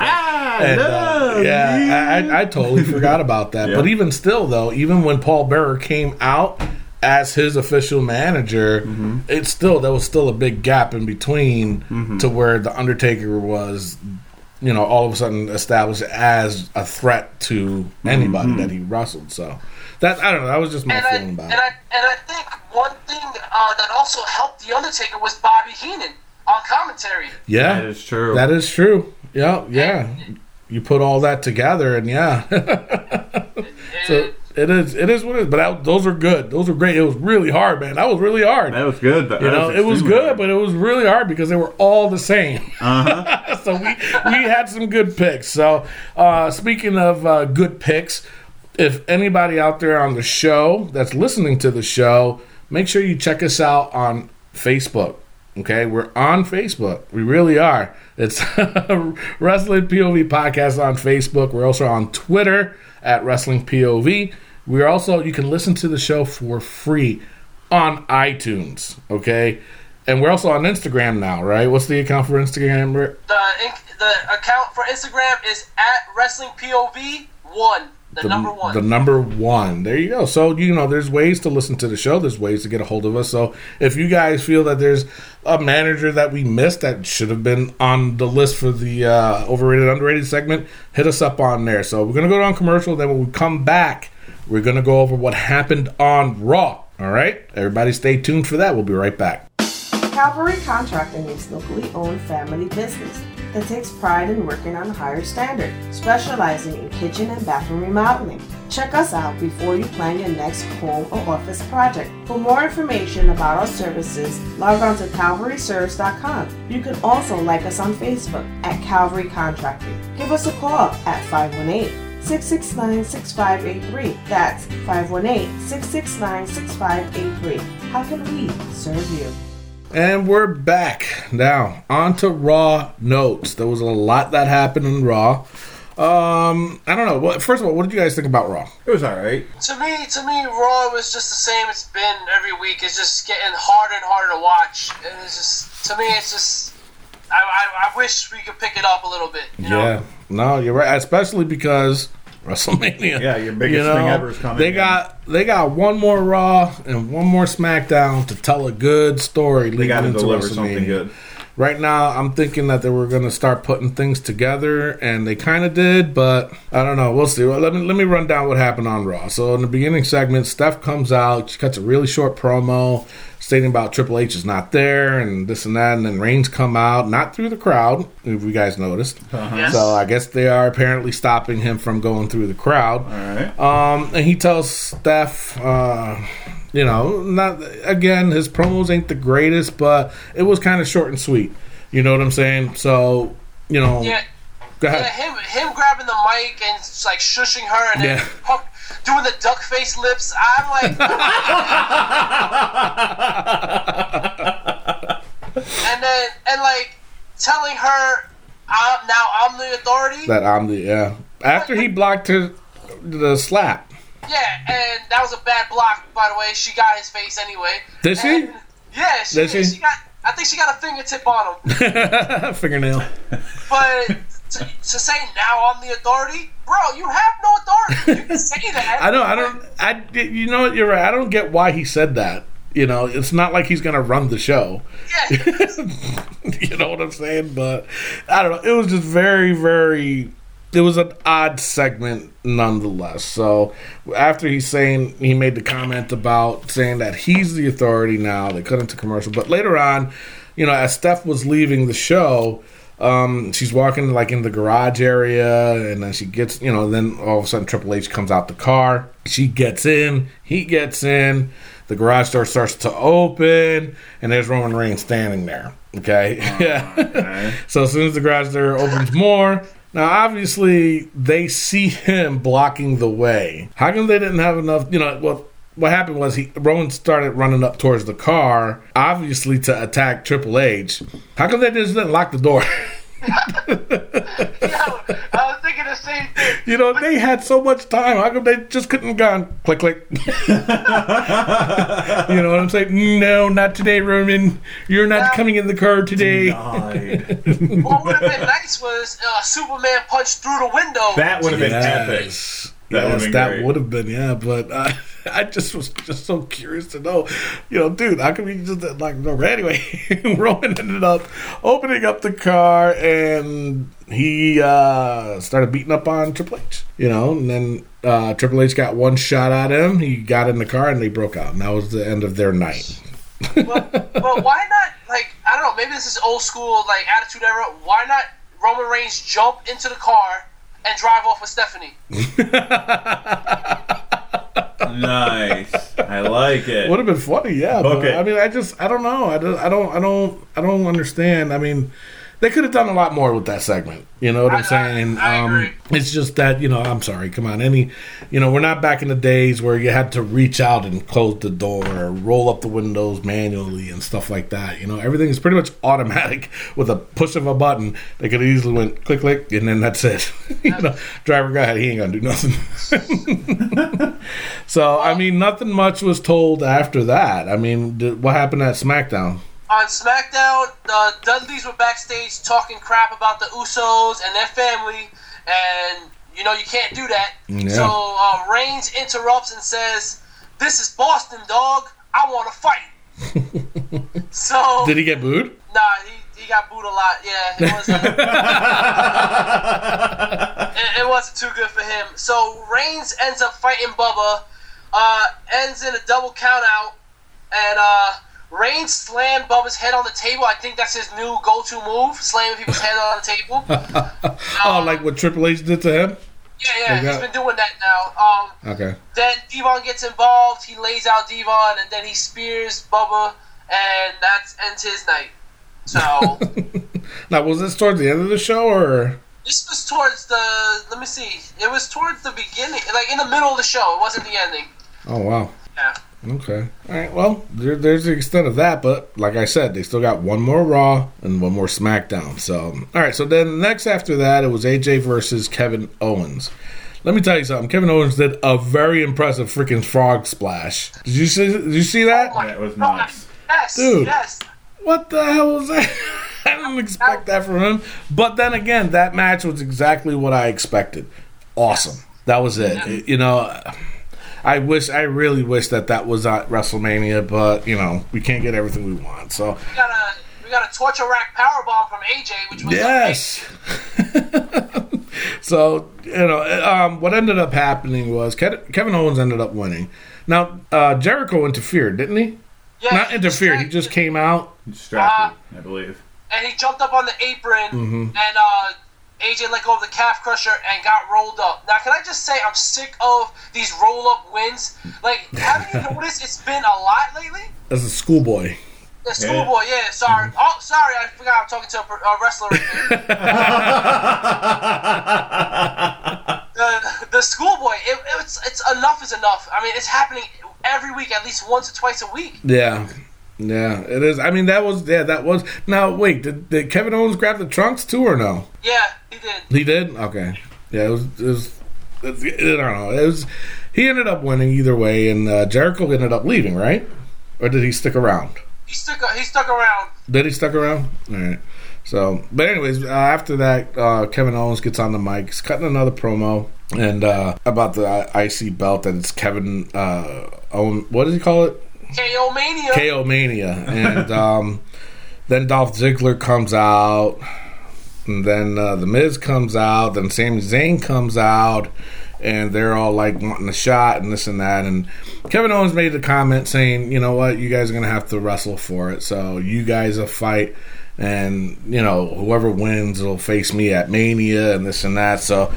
Ah, And, uh, yeah. I, I, I totally forgot about that. Yeah. But even still, though, even when Paul Bearer came out as his official manager, Mm-hmm. it's still there was still a big gap in between Mm-hmm. to where the Undertaker was, you know, all of a sudden established as a threat to anybody Mm-hmm. that he wrestled. So that I don't know. That was just my And I, feeling and about it. I and I think one thing uh, that also helped the Undertaker was Bobby Heenan on commentary. Yeah, That is true. That is true. Yeah, yeah. You put all that together, and yeah. so it is. It is what it is. But that, those are good. Those are great. It was really hard, man. That was really hard. That was good. you know, it was good, but it was really hard because they were all the same. uh-huh. so we we had some good picks. So uh, speaking of uh, good picks, if anybody out there on the show that's listening to the show, make sure you check us out on Facebook. Okay, we're on Facebook. We really are. It's Wrestling POV Podcast on Facebook. We're also on Twitter at Wrestling POV. We're also you can listen to the show for free on iTunes. Okay, and we're also on Instagram now, right? What's the account for Instagram? The the account for Instagram is at Wrestling POV one, the, number one. The number one. There you go. So you know, there's ways to listen to the show. There's ways to get a hold of us. So if you guys feel that there's a manager that we missed that should have been on the list for the uh, overrated underrated segment, hit us up on there. So we're gonna go on commercial. Then when we come back, We're going to go over what happened on Raw. All right? Everybody stay tuned for that. We'll be right back. Calvary Contracting is locally owned family business that takes pride in working on a higher standard, specializing in kitchen and bathroom remodeling. Check us out before you plan your next home or office project. For more information about our services, log on to calvaryservice.com. You can also like us on Facebook at Calvary Contracting. Give us a call at 518 669 6583. That's 518 669 6583. How can we serve you? And we're back. Now, on to Raw notes. There was a lot that happened in Raw. Um, I don't know. Well, first of all, what did you guys think about Raw? It was all right. To me, to me, Raw was just the same. It's been every week. It's just getting harder and harder to watch. And it's just, to me, it's just. I, I, I wish we could pick it up a little bit. You know? Yeah, no, you're right. Especially because WrestleMania. Yeah, your biggest thing ever is coming They in. got they got one more Raw and one more SmackDown to tell a good story. They got to into deliver something good. Right now, I'm thinking that they were going to start putting things together, and they kind of did, but I don't know. We'll see. Well, let me let me run down what happened on Raw. So in the beginning segment, Steph comes out, she cuts a really short promo stating about Triple H is not there and this and that, and then Reigns come out, not through the crowd, if you guys noticed. Yes. So I guess they are apparently stopping him from going through the crowd. All right. Um, and he tells Steph, uh, you know, not again, his promos ain't the greatest, but it was kind of short and sweet. You know what I'm saying? So, you know, Yeah. go Yeah, ahead. him him grabbing the mic and just, like shushing her and then Yeah. Doing the duck face lips. I'm like, and then and like telling her, I'm, now I'm the authority. That I'm the yeah. After he blocked her, the slap. Yeah, and that was a bad block, by the way. She got his face anyway. Did she? And- Yeah, she, Did she? she got. I think she got a fingertip on him. Fingernail. But to, to say now I'm the authority, bro, you have no authority. You can say that. I know. I don't. I. You know what? You're right. I don't get why he said that. You know, it's not like he's gonna run the show. Yeah. you know what I'm saying? But I don't know. It was just very, very. It was an odd segment, nonetheless. So after he's saying he made the comment about saying that he's the authority now, they cut into commercial. But later on, you know, as Steph was leaving the show, um, she's walking like in the garage area, and then she gets, you know, then all of a sudden Triple H comes out the car. She gets in, he gets in. The garage door starts to open, and there's Roman Reigns standing there. Okay, yeah. so as soon as the garage door opens more, now obviously they see him blocking the way. How come they didn't have enough? You know, well, what happened was he Roman started running up towards the car, obviously to attack Triple H. How come they just didn't lock the door? Yo, I was thinking the same thing. You know, they had so much time. How come they just couldn't have gone click click? you know what I'm saying? No, not today, Roman. You're not coming in the car today. Died. What would have been nice was uh, Superman punched through the window. That would have been epic. Yes. That would've yes, been that would have been, yeah. But uh, I just was just so curious to know, you know, dude, how come you just like no? But anyway, Roman ended up opening up the car and he uh, started beating up on Triple H, you know, and then uh, Triple H got one shot at him. He got in the car and they broke out, and that was the end of their night. but, but why not? Like I don't know. Maybe this is old school, like attitude era. Why not Roman Reigns jump into the car and drive off with Stephanie? nice. I like it. Would have been funny, yeah. Book But, it. I mean, I just, I don't know. I don't, I don't, I don't, I don't understand. I mean, they could have done a lot more with that segment. You know what I- I'm saying? I- I um, it's just that you know, I'm sorry. Come on, any, you know, we're not back in the days where you had to reach out and close the door, or roll up the windows manually, and stuff like that. You know, everything is pretty much automatic with a push of a button. They could easily went click, click, and then that's it. you know, driver, guy. He ain't gonna do nothing. so, I mean, nothing much was told after that. I mean, what happened at SmackDown? On SmackDown, the Dudleys were backstage talking crap about the Usos and their family, and you know you can't do that. Yeah. So uh, Reigns interrupts and says, "This is Boston, dog. I want to fight." so Did he get booed? Nah, he, he got booed a lot. Yeah, it was. Uh, it, it wasn't too good for him. So Reigns ends up fighting Bubba, uh, ends in a double count out, and uh, Reigns slammed Bubba's head on the table. I think that's his new go-to move, slamming people's head on the table. oh, like what Triple H did to him? Yeah, yeah, he's been doing that now. Um, Okay. then D-Von gets involved. He lays out D-Von, and then he spears Bubba, and that ends his night. So Now, was this towards the end of the show or? this was towards the. Let me see. It was towards the beginning, like in the middle of the show. It wasn't the ending. Oh wow. Yeah. Okay. All right. Well, there, there's the extent of that, but like I said, they still got one more Raw and one more SmackDown. So, all right. So then next after that, it was AJ versus Kevin Owens. Let me tell you something. Kevin Owens did a very impressive freaking frog splash. Did you see? Did you see that? Yeah, it was nuts. Yes. Dude. Yes. What the hell was that? I didn't expect that from him. But then again, that match was exactly what I expected. Awesome. That was it. You know, I wish, I really wish that that was at WrestleMania, but you know, we can't get everything we want. So We got a we got a torture rack power bomb from AJ, which was yes. so you know, um, what ended up happening was Kevin Owens ended up winning. Now uh, Jericho interfered, didn't he? Yeah, Not interfered. He just came out. Distracted, I believe. and he jumped up on the apron, Mm-hmm. and uh, AJ let go of the calf crusher and got rolled up. Now, can I just say I'm sick of these roll up wins? Like, haven't you noticed it's been a lot lately? as a schoolboy. The schoolboy, yeah. Sorry. Mm-hmm. Oh, sorry. I forgot I'm talking to a, a wrestler. Right there. the the schoolboy. It, it's it's enough is enough. I mean, it's happening every week, at least once or twice a week. Yeah. Yeah, it is. I mean, that was yeah, that was. Now, wait, did, did Kevin Owens grab the trunks too, or no? Yeah, he did. He did. Okay. Yeah, it was. It was. It's, I don't know. It was. He ended up winning either way, and uh, Jericho ended up leaving, right? Or did he stick around? He stuck. He stuck around. Did he stuck around? All right. So, but anyways, uh, after that, uh, Kevin Owens gets on the mic, he's cutting another promo, and uh, about the uh, IC belt that it's Kevin uh, Owen. What does he call it? KO Mania. KO Mania, and um, then Dolph Ziggler comes out, and then uh, the Miz comes out, then Sami Zayn comes out, and they're all like wanting a shot and this and that. And Kevin Owens made the comment saying, "You know what? You guys are gonna have to wrestle for it. So you guys will fight." And you know whoever wins will face me at Mania and this and that. So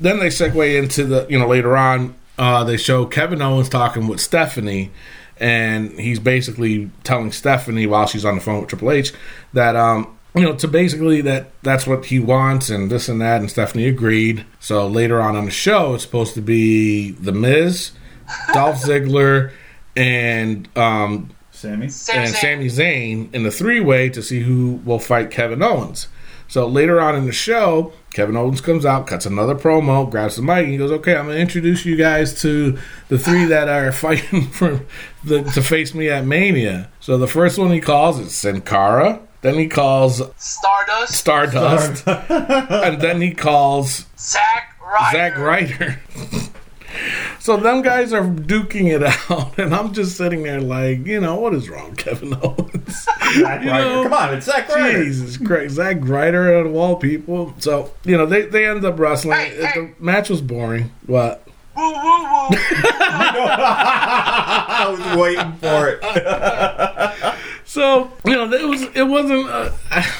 then they segue into the you know later on uh, they show Kevin Owens talking with Stephanie, and he's basically telling Stephanie while she's on the phone with Triple H that um you know to basically that that's what he wants and this and that, and Stephanie agreed. So later on on the show, it's supposed to be the Miz, Dolph Ziggler, and um Sammy? Sami and Zayn. Sami Zayn in the three way to see who will fight Kevin Owens. So later on in the show, Kevin Owens comes out, cuts another promo, grabs the mic, and he goes, "Okay, I'm going to introduce you guys to the three that are fighting for the to face me at Mania." So the first one he calls is Sin Cara. Then he calls Stardust. Stardust, and then he calls Zack Ryder. Zack Ryder. so them guys are duking it out, and I'm just sitting there like, you know, what is wrong, Kevin Owens? Zack You Ryder. know, Come on, it's Zack Ryder. Jesus Christ, Zack Ryder out of all people. So you know they they end up wrestling. Hey, hey. The match was boring. What? Woo woo woo. I was waiting for it. So you know it was it wasn't. Uh, I,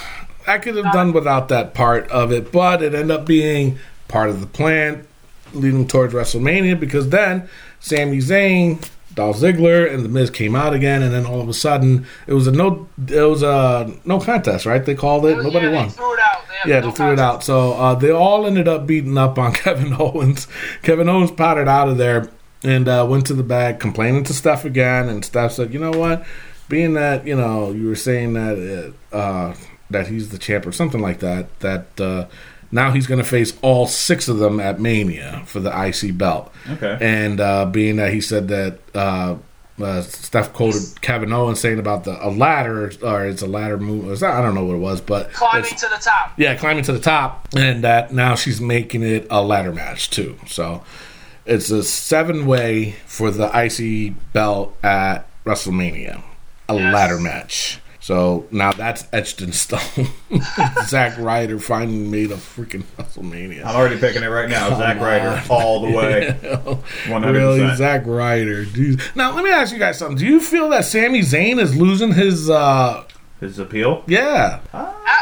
I could have done without that part of it, but it ended up being part of the plan leading towards WrestleMania because then Sami Zayn, Dolph Ziggler, and The Miz came out again, and then all of a sudden it was a no it was a no contest, right? They called it. Nobody yeah, won. They threw it out. They Yeah, no they threw it out. So uh, they all ended up beating up on Kevin Owens. Kevin Owens potted out of there and uh, went to the back, complaining to Steph again. And Steph said, "You know what? Being that you know you were saying that uh, that he's the champ or something like that, that uh, now he's going to face all six of them at Mania for the IC belt. Okay. And uh, being that he said that." Uh, uh, Steph quoted Kevin Owens saying about the a ladder, or it's a ladder move. Not, I don't know what it was, but Climbing to the top. yeah, climbing to the top, and that now she's making it a ladder match too. So it's a seven way for the IC belt at WrestleMania, a Yes. ladder match. So now that's etched in stone. Zack Ryder finally made a freaking WrestleMania. I'm already picking it right now. Zack Ryder, all the way. 100%. Really, Zack Ryder. Dude. Now let me ask you guys something. Do you feel that Sami Zayn is losing his? uh His appeal? Yeah,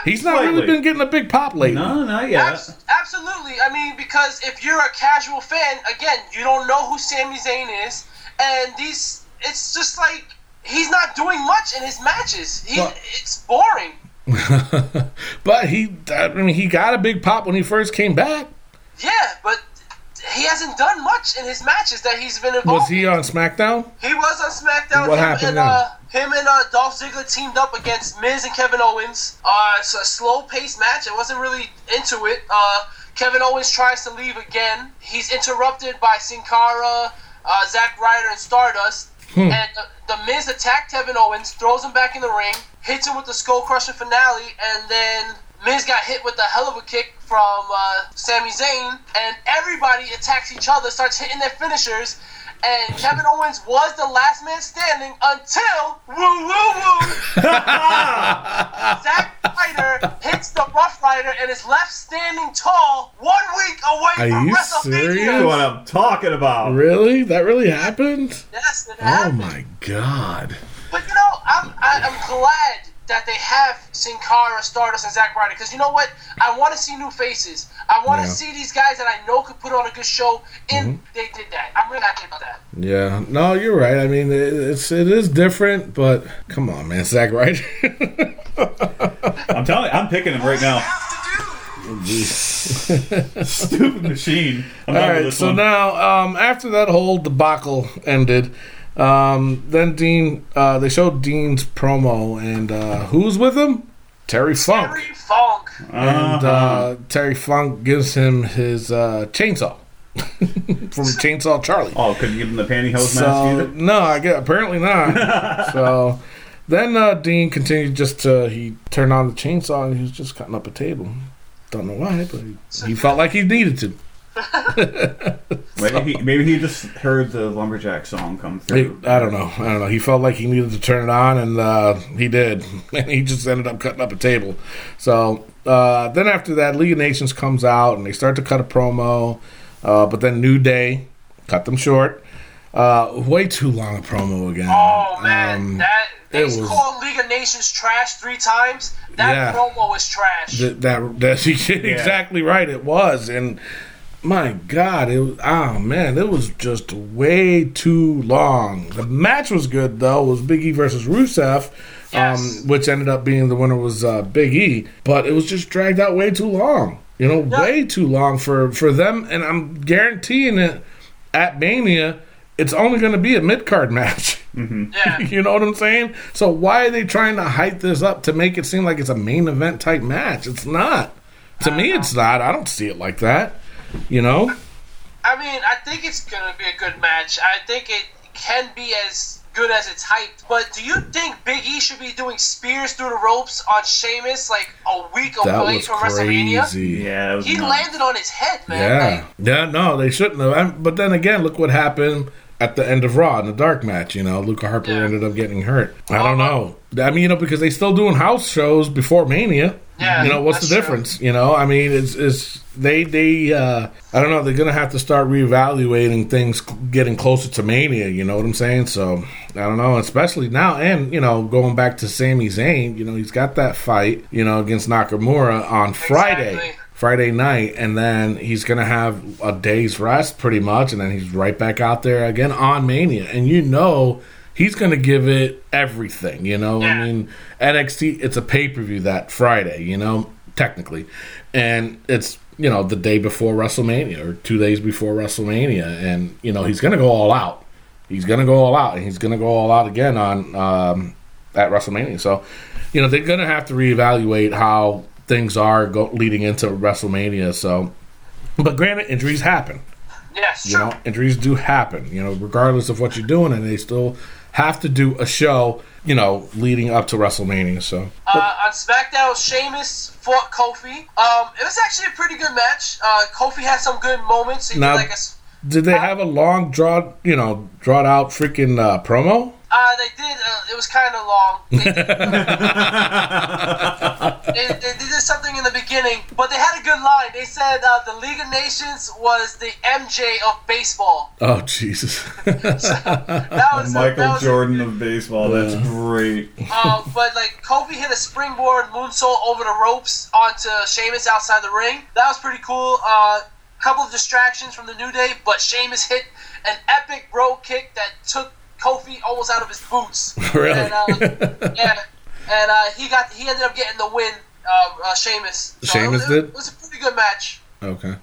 he's not really been getting a big pop lately. No, not yet. Abs- absolutely. I mean, because if you're a casual fan, again, you don't know who Sami Zayn is, and these, it's just like he's not doing much in his matches. He, Well- it's boring. but he, I mean, he got a big pop when he first came back. Yeah, but he hasn't done much in his matches that he's been involved. Was he on SmackDown? He was on SmackDown. What him happened and, then? uh, him and uh, Dolph Ziggler teamed up against Miz and Kevin Owens. Uh, it's a slow-paced match. I wasn't really into it. Uh, Kevin Owens tries to leave again. He's interrupted by Sin Cara, uh, Zack Ryder, and Stardust. Hmm. And the, the Miz attacked Kevin Owens, throws him back in the ring, hits him with the skull crushing finale, and then Miz got hit with a hell of a kick from uh, Sami Zayn, and everybody attacks each other, starts hitting their finishers. And Kevin Owens was the last man standing until woo woo woo. Zack Ryder hits the Rough Rider and is left standing tall one week away Are from you WrestleMania. serious? What I'm talking about. Really? That really happened? Yes, it oh happened. Oh my god! But you know, I'm I, I'm glad that they have Sin Cara, Stardust, and Zack Ryder because you know what? I want to see new faces. I want to Yeah. see these guys that I know could put on a good show. And Mm-hmm. they did that. I'm really happy about that. Yeah, no, you're right. I mean, it's it is different, but come on, man, Zack Ryder. I'm telling you, I'm picking him right now. Stupid machine. I'm All done with right, this so one. now um, after that whole debacle ended, um, then Dean uh, they showed Dean's promo, and uh, who's with him? Terry Funk. Terry Funk. and uh, Terry Funk gives him his uh, chainsaw from Chainsaw Charlie. Oh, couldn't you give him the pantyhose mask So either? no, I get apparently not. so then uh, Dean continued just to he turned on the chainsaw and he was just cutting up a table. Don't know why, but he, he felt like he needed to. Maybe he, maybe he just heard the lumberjack song come He, through. I don't know. I don't know. He felt like he needed to turn it on, and uh, he did. And he just ended up cutting up a table. So uh, then after that, League of Nations comes out, and they start to cut a promo. Uh, but then New Day cut them short. Uh, way too long a promo again. Oh man, Um, that they was- called League of Nations trash three times. That Yeah. promo was trash. That, that that's exactly right. It was, and my God, it was. Oh man, it was just way too long. The match was good though. It was Big E versus Rusev, Yes. um, which ended up being the winner was uh, Big E. But it was just dragged out way too long. You know, Yeah. way too long for for them. And I'm guaranteeing it at Mania. It's only going to be a mid card match. yeah. You know what I'm saying? So why are they trying to hype this up to make it seem like it's a main event type match? It's not. To me, it's not. I don't see it like that. You know? I mean, I think it's gonna be a good match. I think it can be as good as it's hyped. But do you think Big E should be doing spears through the ropes on Sheamus like a week That away was from WrestleMania? crazy. Yeah, He nuts. landed on his head, man. Yeah. Like, Yeah, no, they shouldn't have. But then again, look what happened at the end of Raw in the dark match. You know, Luke Harper Yeah. ended up getting hurt. I uh-huh. don't know. I mean, you know, because they still doing house shows before Mania. Yeah, You know, what's that's the true. difference? You know, I mean, it's, it's they, they, uh, I don't know, they're going to have to start reevaluating things getting closer to Mania. You know what I'm saying? So, I don't know, especially now. And, you know, going back to Sami Zayn, you know, he's got that fight, you know, against Nakamura on Friday. Exactly. Friday night, and then he's gonna have a day's rest pretty much, and then he's right back out there again on Mania, and you know he's gonna give it everything. You know, I mean NXT, it's a pay per view that Friday. You know, technically, and it's you know the day before WrestleMania or two days before WrestleMania, and you know he's gonna go all out. He's gonna go all out, and he's gonna go all out again on um, at WrestleMania. So, you know, they're gonna have to reevaluate how things are go- leading into WrestleMania. So, but granted, injuries happen. yes, You know, injuries do happen. You know, regardless of what you're doing, and they still have to do a show. You know, leading up to WrestleMania. So, Uh, on SmackDown, Sheamus fought Kofi. Um, it was actually a pretty good match. Uh, Kofi had some good moments. Now- like a did they have a long draw? You know, drawn out freaking uh, promo? Uh, they did. Uh, it was kind of long. They did, they, they did something in the beginning, but they had a good line. They said uh, the League of Nations was the MJ of baseball. Oh Jesus! That was a- Michael that was a- Jordan of baseball. That's great. Uh, but like Kofi hit a springboard moonsault over the ropes onto Sheamus outside the ring. That was pretty cool. Uh, couple of distractions from the New Day, but Sheamus hit an epic Brogue Kick that took Kofi almost out of his boots. Really? And, uh, yeah, and uh, he got he ended up getting the win. Uh, uh, Sheamus. So Sheamus it was, did? It was a pretty good match. okay,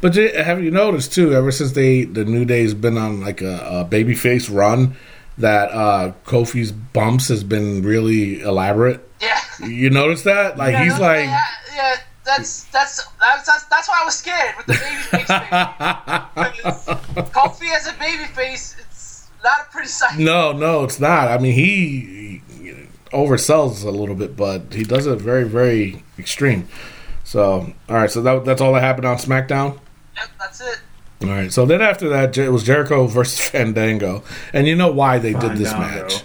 but have you noticed too? Ever since they the New Day's been on like a, a babyface run, that uh Kofi's bumps has been really elaborate. Yeah. You notice that? Like Yeah, he's like. yeah, yeah, that's that's that's that's, that's why I was scared with the baby face. Kofi as a baby face, not a pretty sight. No, no, it's not. I mean, he, he oversells a little bit, but he does it very, very extreme. So, all right, so that, that's all that happened on SmackDown. Yep, that's it. All right, so then after that, it was Jericho versus Fandango, and you know why they did this match.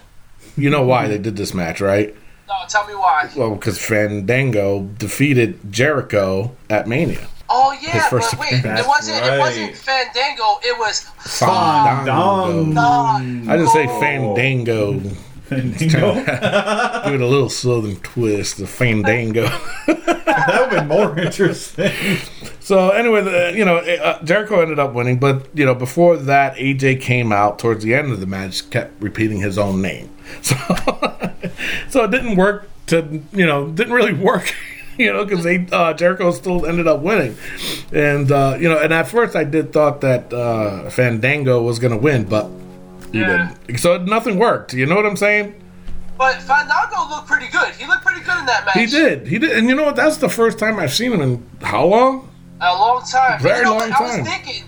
You know why they did this match, right? No, tell me why. Well, because Fandango defeated Jericho at Mania. Oh His yeah, first but wait, it wasn't it wasn't Fandango. It was Fandango. Fandango. I just say. Fandango. that Give it a little southern twist, the Fandango. That would be more interesting. So anyway, the, you know, uh, Jericho ended up winning, but you know, before that, AJ came out towards the end of the match, kept repeating his own name. So, so it didn't work to, you know, didn't really work, you know, because they uh, Jericho still ended up winning, and uh, you know, and at first I did thought that uh, Fandango was going to win, but he Yeah. didn't. So nothing worked. You know what I'm saying? But Fandango looked pretty good. He looked pretty good in that match. He did. He did. And you know what? That's the first time I've seen him in how long? A long time. Very You know, long but I was thinking,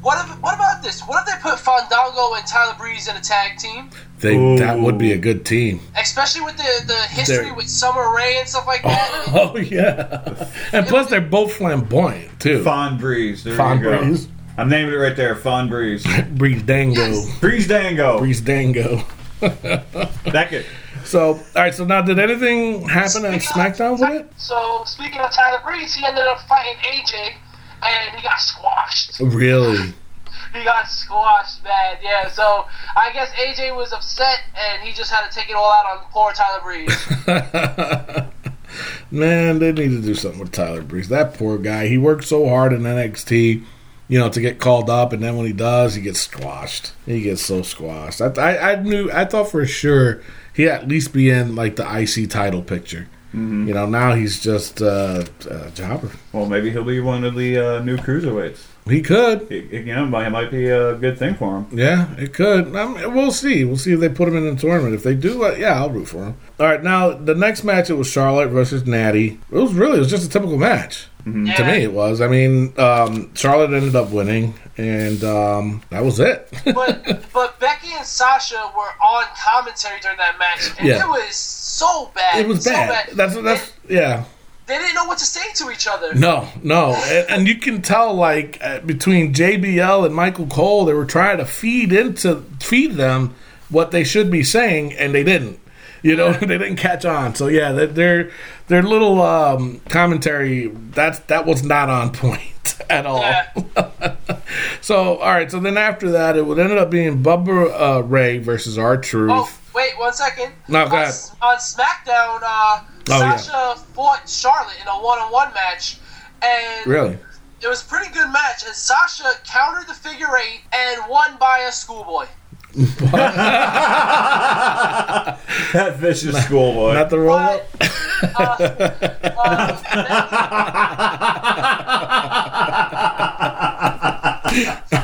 what if, what about this? What if they put Fandango and Tyler Breeze in a tag team? They that would be a good team. Especially with the, the history They're- with Summer Rae and stuff like that. Oh yeah, and plus they're both flamboyant too. Fawn Breeze. There Fawn you go. Breeze. I'm naming it right there. Fawn Breeze. Breeze Dango, Breeze Dango. Breeze Dango. That could. So all right, so now did anything happen on Speaking of- SmackDown with it? So speaking of Tyler Breeze, he ended up fighting AJ, and he got squashed. Really? He got squashed bad, yeah. So I guess AJ was upset, and he just had to take it all out on poor Tyler Breeze. Man, they need to do something with Tyler Breeze. That poor guy. He worked so hard in NXT, you know, to get called up, and then when he does, he gets squashed. He gets so squashed. I, I, I knew, I thought for sure he'd at least be in like the IC title picture. You know, now he's just uh, a jobber. Well, maybe he'll be one of the uh, new cruiserweights. He could. It, it- you know, it might be a good thing for him. Yeah, it could. I mean, we'll see. We'll see if they put him in the tournament. If they do, uh, yeah, I'll root for him. All right, now the next match it was Charlotte versus Natty. It was really it was just a typical match. To Yeah. me, it was. I mean, um, Charlotte ended up winning, and um, that was it. But but Becky and Sasha were on commentary during that match, and Yeah. it was so bad. it was so bad. That's that's yeah. They didn't know what to say to each other. No, no, and, and you can tell like uh, between JBL and Michael Cole, they were trying to feed into feed them what they should be saying, and they didn't. You know, they didn't catch on. So yeah, their their, their little um, commentary that's that was not on point at all. Yeah. So all right, so then after that, it would ended up being Bubba uh, Ray versus R Truth. Oh, wait one second. No, go on, ahead. on SmackDown, uh, Oh, yeah. Sasha fought Charlotte in a one-on-one match, and Really? it was a pretty good match. And Sasha countered the figure eight and won by a schoolboy. That vicious schoolboy. Not the roll But up. uh,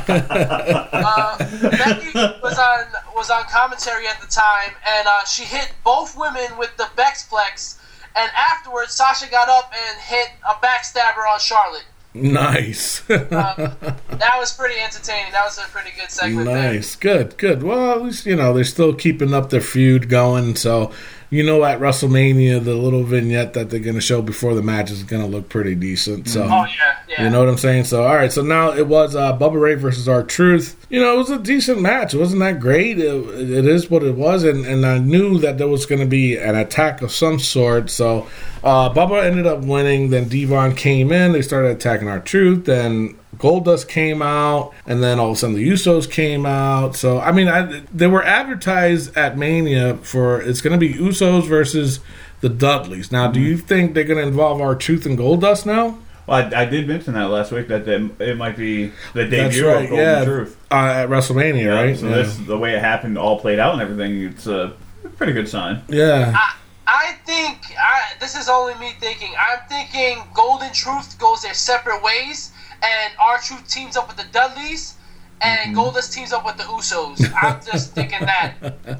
uh, Becky was on was on commentary at the time, and uh, she hit both women with the Bexplex. And afterwards, Sasha got up and hit a backstabber on Charlotte. Nice. Um, that was pretty entertaining. That was a pretty good segment. there. Nice, good, good. Well, at least you know they're still keeping up their feud going. So, you know, at WrestleMania, the little vignette that they're going to show before the match is going to look pretty decent. So, Oh yeah, yeah. Yeah. You know what I'm saying? So, all right. So now it was uh, Bubba Ray versus R Truth. You know, it was a decent match. It wasn't that great. It, it is what it was, and, and I knew that there was going to be an attack of some sort. So, uh, Bubba ended up winning. Then D-Von came in. They started attacking R Truth. Then Goldust came out, and then all of a sudden the Usos came out. So I mean, I, they were advertised at Mania for it's going to be Usos versus the Dudleys. Now, do you think they're going to involve R Truth and Goldust now? Well, I, I did mention that last week that they, it might be the That's debut right. of Golden Yeah, Truth. uh, at WrestleMania, right? So yeah. this the way it happened, all played out and everything. It's a pretty good sign. yeah. I, I think I, this is only me thinking. I'm thinking Golden Truth goes their separate ways, and R Truth teams up with the Dudleys, and Mm-hmm. Goldust teams up with the Usos. I'm just thinking that.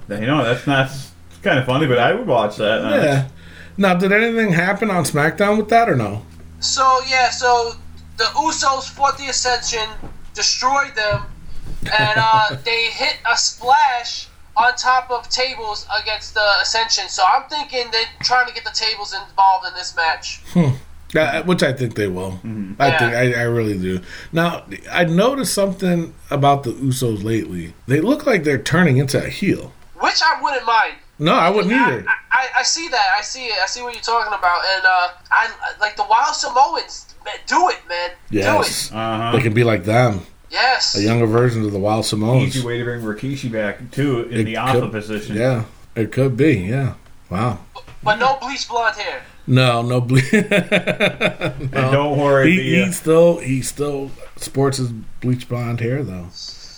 You know, that's not kind of funny, but I would watch that. Uh, yeah. Now, did anything happen on SmackDown with that or no? So yeah, so the Usos fought the Ascension, destroyed them, and uh, they hit a splash on top of tables against the Ascension. So I'm thinking they're trying to get the tables involved in this match. Uh, which I think they will. I Yeah. think I, I really do. Now I noticed something about the Usos lately. They look like they're turning into a heel. Which I wouldn't mind. No, I wouldn't either. I, I, I see that. I see it. I see what you're talking about. And uh, I like the Wild Samoans. Man, do it, man. Yes, Do it. Uh-huh. they can be like them, Yes. a younger version of the Wild Samoans. Easy way to bring Rikishi back too in It the alpha could- position. Yeah, it could be. Yeah. Wow. But no bleach blonde hair. No, no. Ble- And don't worry, he, the, uh, he still he still sports his bleach blonde hair though.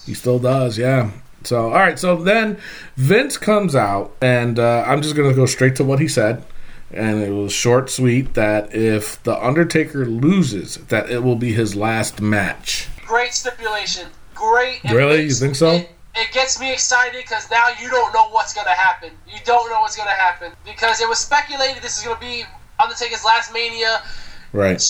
He still does, yeah. So all right, so then Vince comes out, and uh, I'm just gonna go straight to what he said, and it was short, sweet. That if the Undertaker loses, that it will be his last match. Great stipulation. Great. Really? You think so? It, it gets me excited because now you don't know what's gonna happen. You don't know what's gonna happen because it was speculated this is gonna be Undertaker's last Mania. Right.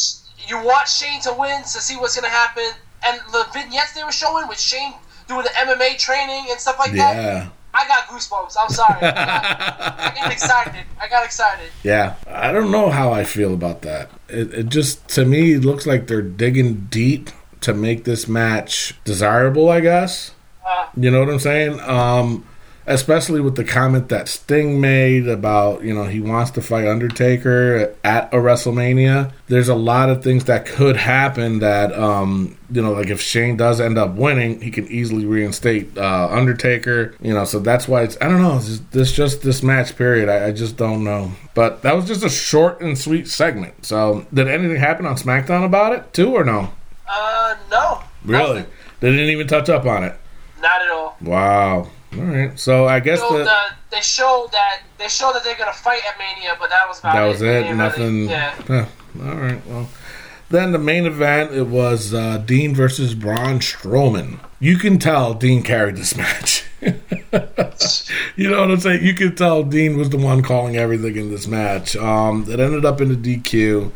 You watch Shane to win to see what's gonna happen, and the vignettes they were showing with Shane doing the MMA training and stuff like that. Yeah. I got goosebumps. I'm sorry. I got, I got excited. I got excited. Yeah, I don't know how I feel about that. It, it just to me it looks like they're digging deep to make this match desirable. I guess Uh, you know what I'm saying. Um, especially with the comment that Sting made about you know he wants to fight Undertaker at a WrestleMania. There's a lot of things that could happen that um, you know like if Shane does end up winning, he can easily reinstate uh, Undertaker. You know, so that's why it's I don't know. Just, this just this match period. I, I just don't know. But that was just a short and sweet segment. So did anything happen on SmackDown about it too or no? uh, no. Really? Nothing. They didn't even touch up on it. Not at all. Wow. All right. So I guess the, the, they showed that they showed that they're gonna fight at Mania, but that was about that it. was it. Nothing. Really, yeah. All right. Well, then the main event it was uh, Dean versus Braun Strowman. You can tell Dean carried this match. you know what I'm saying? You can tell Dean was the one calling everything in this match. Um, it ended up in the DQ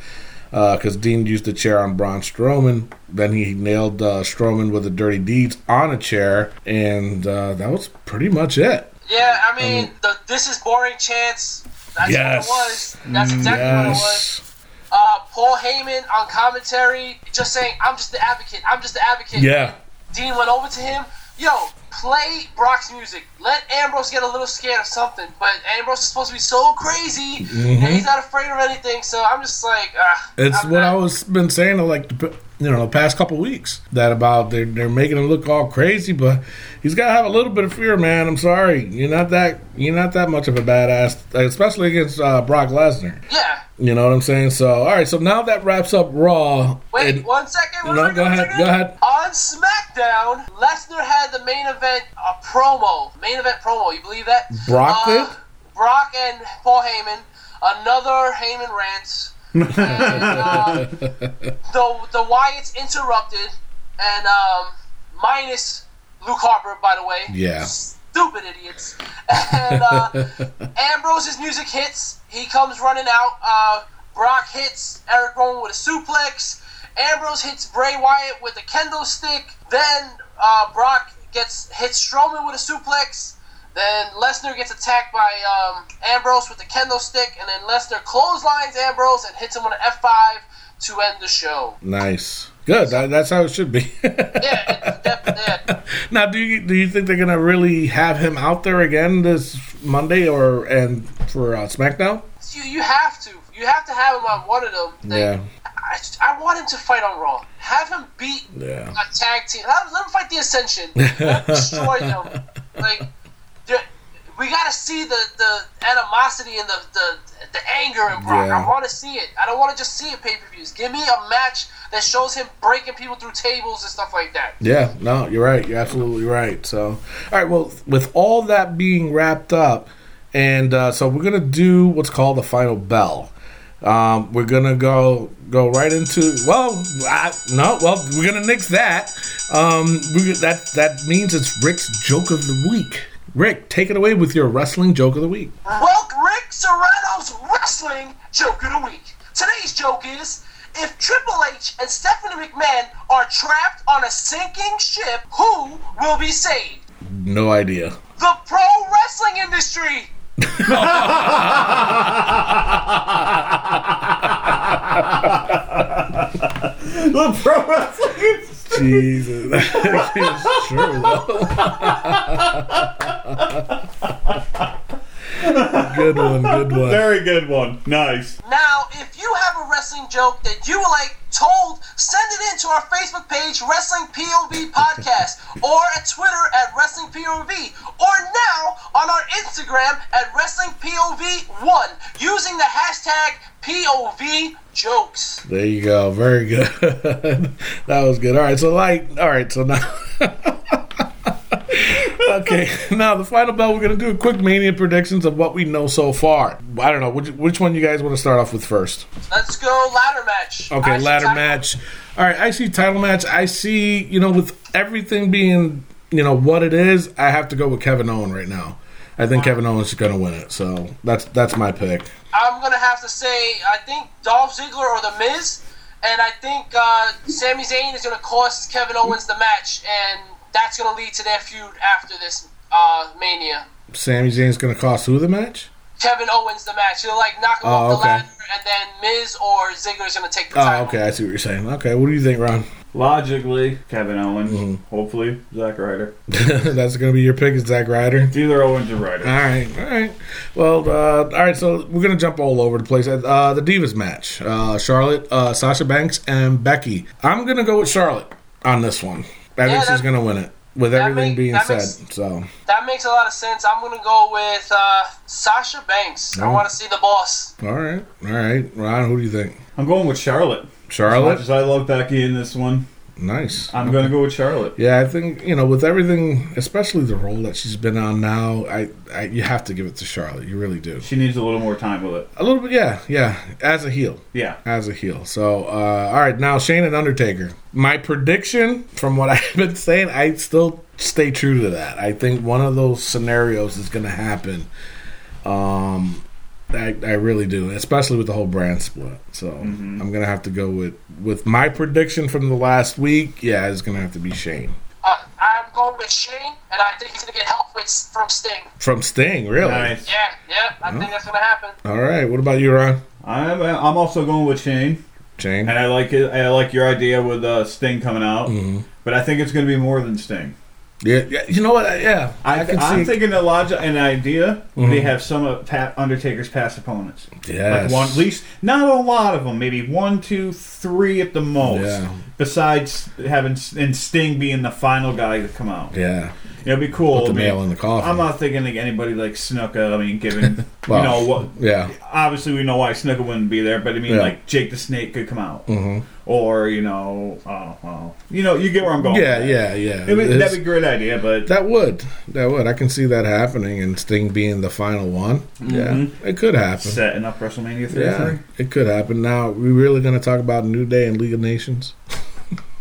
because Dean used the chair on Braun Strowman. Then he nailed uh, Strowman with the dirty deeds on a chair, and uh, that was pretty much it. Yeah, I mean, the this is boring chance. That's Yes. what it was. That's exactly what it was. Uh, Paul Heyman on commentary, just saying, "I'm just the advocate. I'm just the advocate." Yeah. Dean went over to him. Yo, play Brock's music. Let Ambrose get a little scared of something. But Ambrose is supposed to be so crazy, and he's not afraid of anything. So I'm just like, ah. Mm-hmm. It's I'm what not- I was been saying like you know the past couple weeks that about they're they're making him look all crazy, but he's got to have a little bit of fear, man. I'm sorry, you're not that you're not that much of a badass, especially against uh, Brock Lesnar. Yeah. You know what I'm saying? So all right, so now that wraps up Raw. Wait, and- one second. One No, second, go ahead, second. go ahead. On SmackDown, Lesnar had the main event a promo. Main event promo. You believe that? Brock Uh, did? Brock and Paul Heyman. Another Heyman rant. and, uh, the the Wyatts interrupted, and um, minus Luke Harper, by the way. Yeah. Stupid idiots. And uh, Ambrose's music hits. He comes running out. Uh, Brock hits Eric Rowan with a suplex. Ambrose hits Bray Wyatt with a kendo stick. Then uh, Brock gets hits Strowman with a suplex. Then Lesnar gets attacked by um, Ambrose with the kendo stick, and then Lesnar clotheslines Ambrose and hits him with an F5. to end the show. Nice. Good. That, that's how it should be. Yeah, that, now, do you do you think they're gonna really have him out there again this Monday or and for uh, SmackDown? you, you have to. You have to have him on one of them. Yeah. I, I want him to fight on Raw. Have him beat Yeah. a tag team. Let, let him fight the Ascension. Him destroy them. Like, we got to see the, the animosity and the, the, the anger in Brock. Yeah. I want to see it. I don't want to just see it pay per views. Give me a match that shows him breaking people through tables and stuff like that. Yeah, no, you're right. You're absolutely right. So, all right, well, with all that being wrapped up, and uh, so we're gonna do what's called the final bell. Um, we're gonna go go right into well, I, no, well, we're gonna nix that. Um, we, that that means it's Rick's joke of the week. Rick, take it away with your wrestling joke of the week. Welcome Rick Serrano's Wrestling Joke of the Week. Today's joke is if Triple H and Stephanie McMahon are trapped on a sinking ship, who will be saved? No idea. The pro wrestling industry. The pro wrestling. Jesus, it's true. good one, good one. Very good one. Nice. Now, if you have a wrestling joke that you like told, send it in to our Facebook page, Wrestling POV Podcast, or at Twitter at Wrestling POV, or now on our Instagram at Wrestling POV1 using the hashtag POV Jokes. There you go. Very good. that was good. All right. So, like, all right. So now. okay. Now, the final bell, we're going to do a quick mania predictions of what we know so far. I don't know. Which, which one you guys want to start off with first? Let's go ladder match. Okay. I ladder match. All right. IC title match. I see, you know, with everything being, you know, what it is, I have to go with Kevin Owen right now. I think Kevin Owens is going to win it. So that's that's my pick. I'm gonna have to say I think Dolph Ziggler or The Miz, and I think uh, Sami Zayn is gonna cost Kevin Owens the match, and that's gonna lead to their feud after this uh, Mania. Sami Zayn's going to cost who the match? Kevin Owens the match. He'll like knock him Oh, off the okay. ladder, and then Miz or Ziggler's gonna take the Oh, title. okay. I see what you're saying. Okay. What do you think, Ron? Logically, Kevin Owens. Mm-hmm. Hopefully, Zack Ryder. That's going to be your pick, is Zack Ryder? It's either Owens or Ryder. All right, all right. Well, uh, all right. So we're gonna jump all over the place. Uh, the Divas match: uh, Charlotte, uh, Sasha Banks, and Becky. I'm gonna go with Charlotte on this one. I Yeah, think she's gonna win it. With everything make- being said, makes- so That makes a lot of sense. I'm gonna go with uh, Sasha Banks. I want to see the boss. all right, all right. Ron, who do you think? I'm going with Charlotte. As much Charlotte, as I love Becky in this one, nice. I'm going to go with Charlotte. Yeah, I think you know with everything, especially the role that she's been on now. I, I you have to give it to Charlotte. You really do. She needs a little more time with it. A little bit, yeah, yeah. As a heel. Yeah. as a heel. So, uh, all right, now Shane and Undertaker. My prediction, from what I've been saying, I still stay true to that. I think one of those scenarios is going to happen. Um, I, I really do, especially with the whole brand split. So I'm going to have to go with with my prediction from the last week. Yeah, it's going to have to be Shane Uh, I'm going with Shane, and I think he's gonna get help with from Sting. from Sting. Really? Nice. Yeah, yeah, I think that's gonna happen. All right. What about you, Ron? I'm, I'm also going with Shane, Shane. and I like it. I like your idea with uh, Sting coming out, but I think it's going to be more than Sting. Yeah, yeah. You know what? Yeah, I, I can I'm see. thinking a logic, an idea. They have some of Pat Undertaker's past opponents. yes. Like one, at least not a lot of them. Maybe one, two, three at the most. Yeah. Besides having and Sting being the final guy to come out, Yeah. it'd be cool. Put the I mean, nail in the coffin. I'm not thinking like anybody like Snuka. I mean, given Well, you know what. Yeah. Obviously, we know why Snuka wouldn't be there, but I mean, Yeah. like Jake the Snake could come out, hmm or you know, oh well, you know, you get where I'm going. Yeah, yeah, yeah. It would, that'd be a great idea, but That would. That would. I can see that happening and Sting being the final one. Mm-hmm. Yeah. It could happen. setting up WrestleMania 33. Yeah. It could happen. Now, we really going to talk about New Day and League of Nations?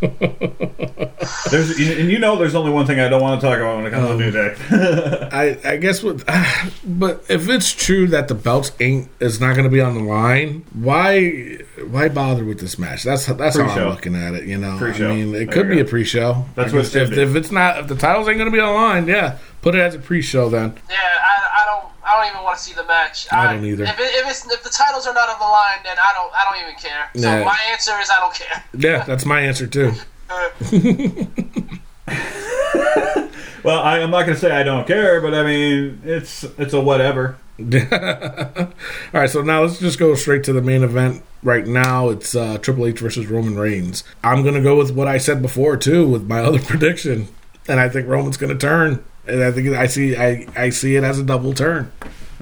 There's and you know, there's only one thing I don't want to talk about when it comes Um, to New Day. I, I guess what, but if it's true that the belts ain't is not going to be on the line, why why bother with this match? That's that's how Pre-show. I'm looking at it. You know, Pre-show. I mean, it There could you be a pre-show. That's what if, if it's not if the titles ain't going to be on the line, yeah, put it as a pre-show then. Yeah, I, I don't, I I don't even want to see the match. I don't either. If, it, if it's if the titles are not on the line, then I don't I don't even care. So my answer is I don't care. Yeah, that's my answer too. Well, I, I'm not gonna say I don't care, but I mean it's it's a whatever. All right, so now let's just go straight to the main event. Right now, it's uh, Triple H versus Roman Reigns. I'm gonna go with what I said before too, with my other prediction, and I think Roman's gonna turn. And I think I see I, I see it as a double turn.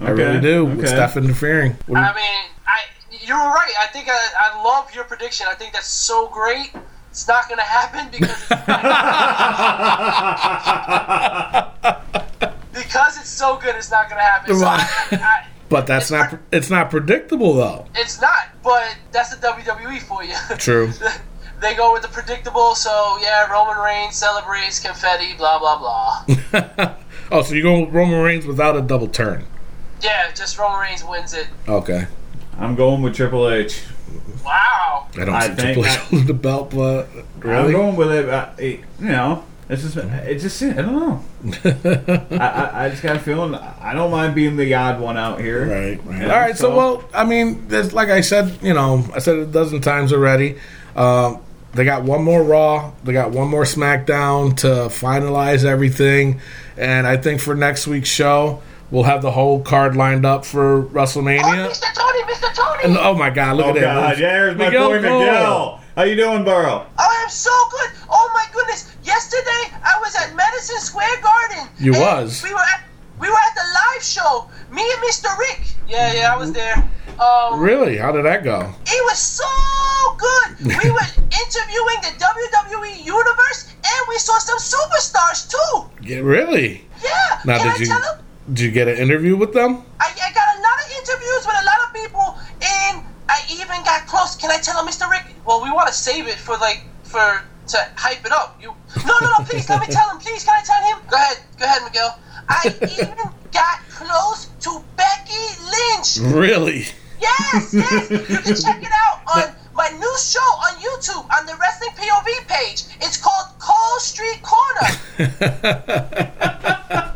I really do with okay. Steph interfering. What I mean, I you're right. I think I, I love your prediction. I think that's so great. It's not going to happen because because it's so good. It's not going to happen. So I, I, but that's not it's not predictable though. it's not. But that's the WWE for you. True. they go with the predictable. So yeah, Roman Reigns celebrates confetti. Blah blah blah. oh, so you go with Roman Reigns without a double turn? Yeah, just Roman Reigns wins it. Okay. I'm going with Triple H. Wow. I don't I see think Triple H I- holding the belt, but I'm really, going with it. Uh, it- you know, it's just it just I don't know. I, I I just got a feeling I don't mind being the odd one out here. Right, right. All right. So, so- well, I mean, there's, like I said, you know, I said it a dozen times already. Um, they got one more Raw. They got one more SmackDown to finalize everything, and I think for next week's show, we'll have the whole card lined up for WrestleMania. Oh, WrestleMania. Mr. Tony, Mr. Tony. And oh my God, look Oh at that! God, there's my Miguel boy Cole. Miguel. How you doing, Burrow? I am so good. Oh my goodness! Yesterday I was at Madison Square Garden. You and was? We were at we were at the live show. Me and Mr. Rick. Yeah, yeah, I was there. Um, Really? How did that go? it was so good. We were interviewing the WWE universe, and we saw some superstars too. Yeah, really? Yeah. Now, Can did I you tell them? did you get an interview with them? I, I got a lot of interviews with a lot of people, and I even got close. Can I tell him, Mr. Rick? Well, we want to save it for like for to hype it up. You no no no please let me tell him please can I tell him? Go ahead go ahead Miguel. I even got close to Becky Lynch. Really? Yes yes you can check it out on my new show on YouTube on the Wrestling POV page. It's called Cole Street Corner.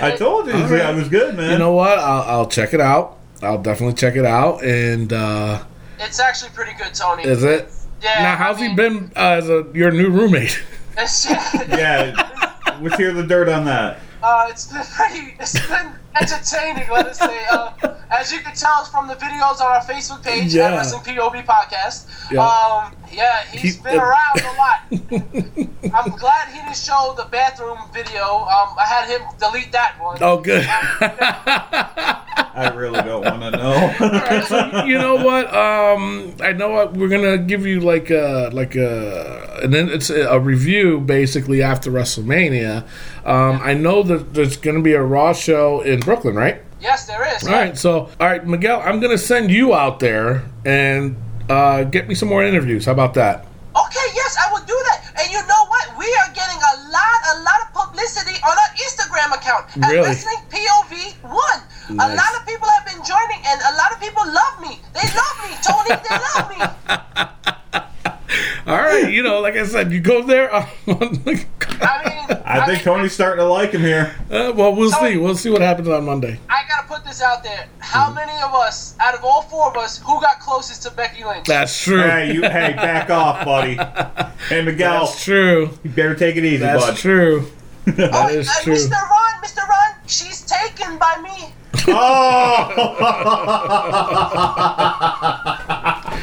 I told you I was good, man. You know what? I'll, I'll check it out. I'll definitely check it out. And uh, It's actually pretty good, Tony. is it? Yeah. now, I how's he been uh, as a your new roommate? Yeah, let's hear the dirt on that. Uh, it's been pretty, it's been entertaining, let us say. Uh, as you can tell from the videos on our Facebook page, Yeah. at Wrestling POV Podcast. Yeah. Um, yeah, he's He- been around a lot. I'm glad he didn't show the bathroom video. Um, I had him delete that one. Oh, good. I really don't want to know. so you know what? Um, I know what we're gonna give you like a like a and then it's a, a review basically after WrestleMania. Um, I know that there's gonna be a Raw show in Brooklyn, right? Yes, there is. All right. So, all right, Miguel, I'm gonna send you out there and uh, get me some more interviews. How about that? Okay, yes, I will do that. And you know what? We are getting a lot, a lot of publicity on our Instagram account at Really? Wrestling POV One. A lot of people have been joining, and a lot of people love me. They love me, Tony. They love me. All right. You know, like I said, you go there. I mean, I think mean, Tony's starting to like him here. uh, well, we'll see. We'll see what happens on Monday. I gotta put this out there. How many of us, out of all four of us, who got closest to Becky Lynch? That's true. Hey, you, hey, back off, buddy. Hey, Miguel, That's true. you better take it easy, That's bud. true. oh, That is uh, true. Mr. Ron, Mr. Ron, she's taken by me.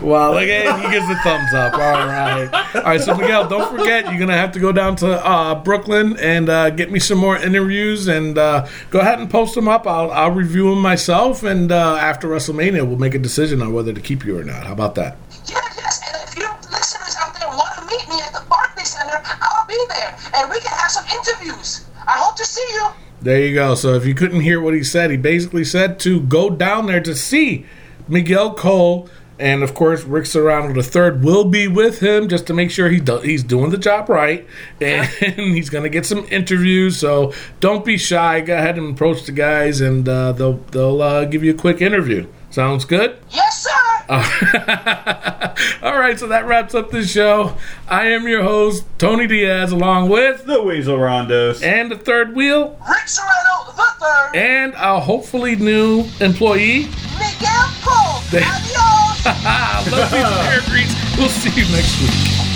Well, look at he gives the thumbs up. All right, all right. So Miguel, don't forget you're gonna have to go down to uh, Brooklyn and uh, get me some more interviews and uh, go ahead and post them up. I'll I'll review them myself, and uh, after WrestleMania, we'll make a decision on whether to keep you or not. How about that? Yeah, yes, and if you listeners out there want to meet me at the Barclays Center, I'll be there, and we can have some interviews. I hope to see you. There you go. So if you couldn't hear what he said, he basically said to go down there to see Miguel Cole. And of course, Rick Serrano third will be with him just to make sure he do, he's doing the job right, and he's going to get some interviews. So don't be shy. Go ahead and approach the guys, and uh, they'll they'll uh, give you a quick interview. Sounds good. Yes, sir. All right, so that wraps up the show. I am your host Tony Diaz, along with the Weasel Rondos. and the third wheel. Rick Serrano the third, and a hopefully new employee. Miguel Cole. They- Adios. Love these hair greets. We'll see you next week.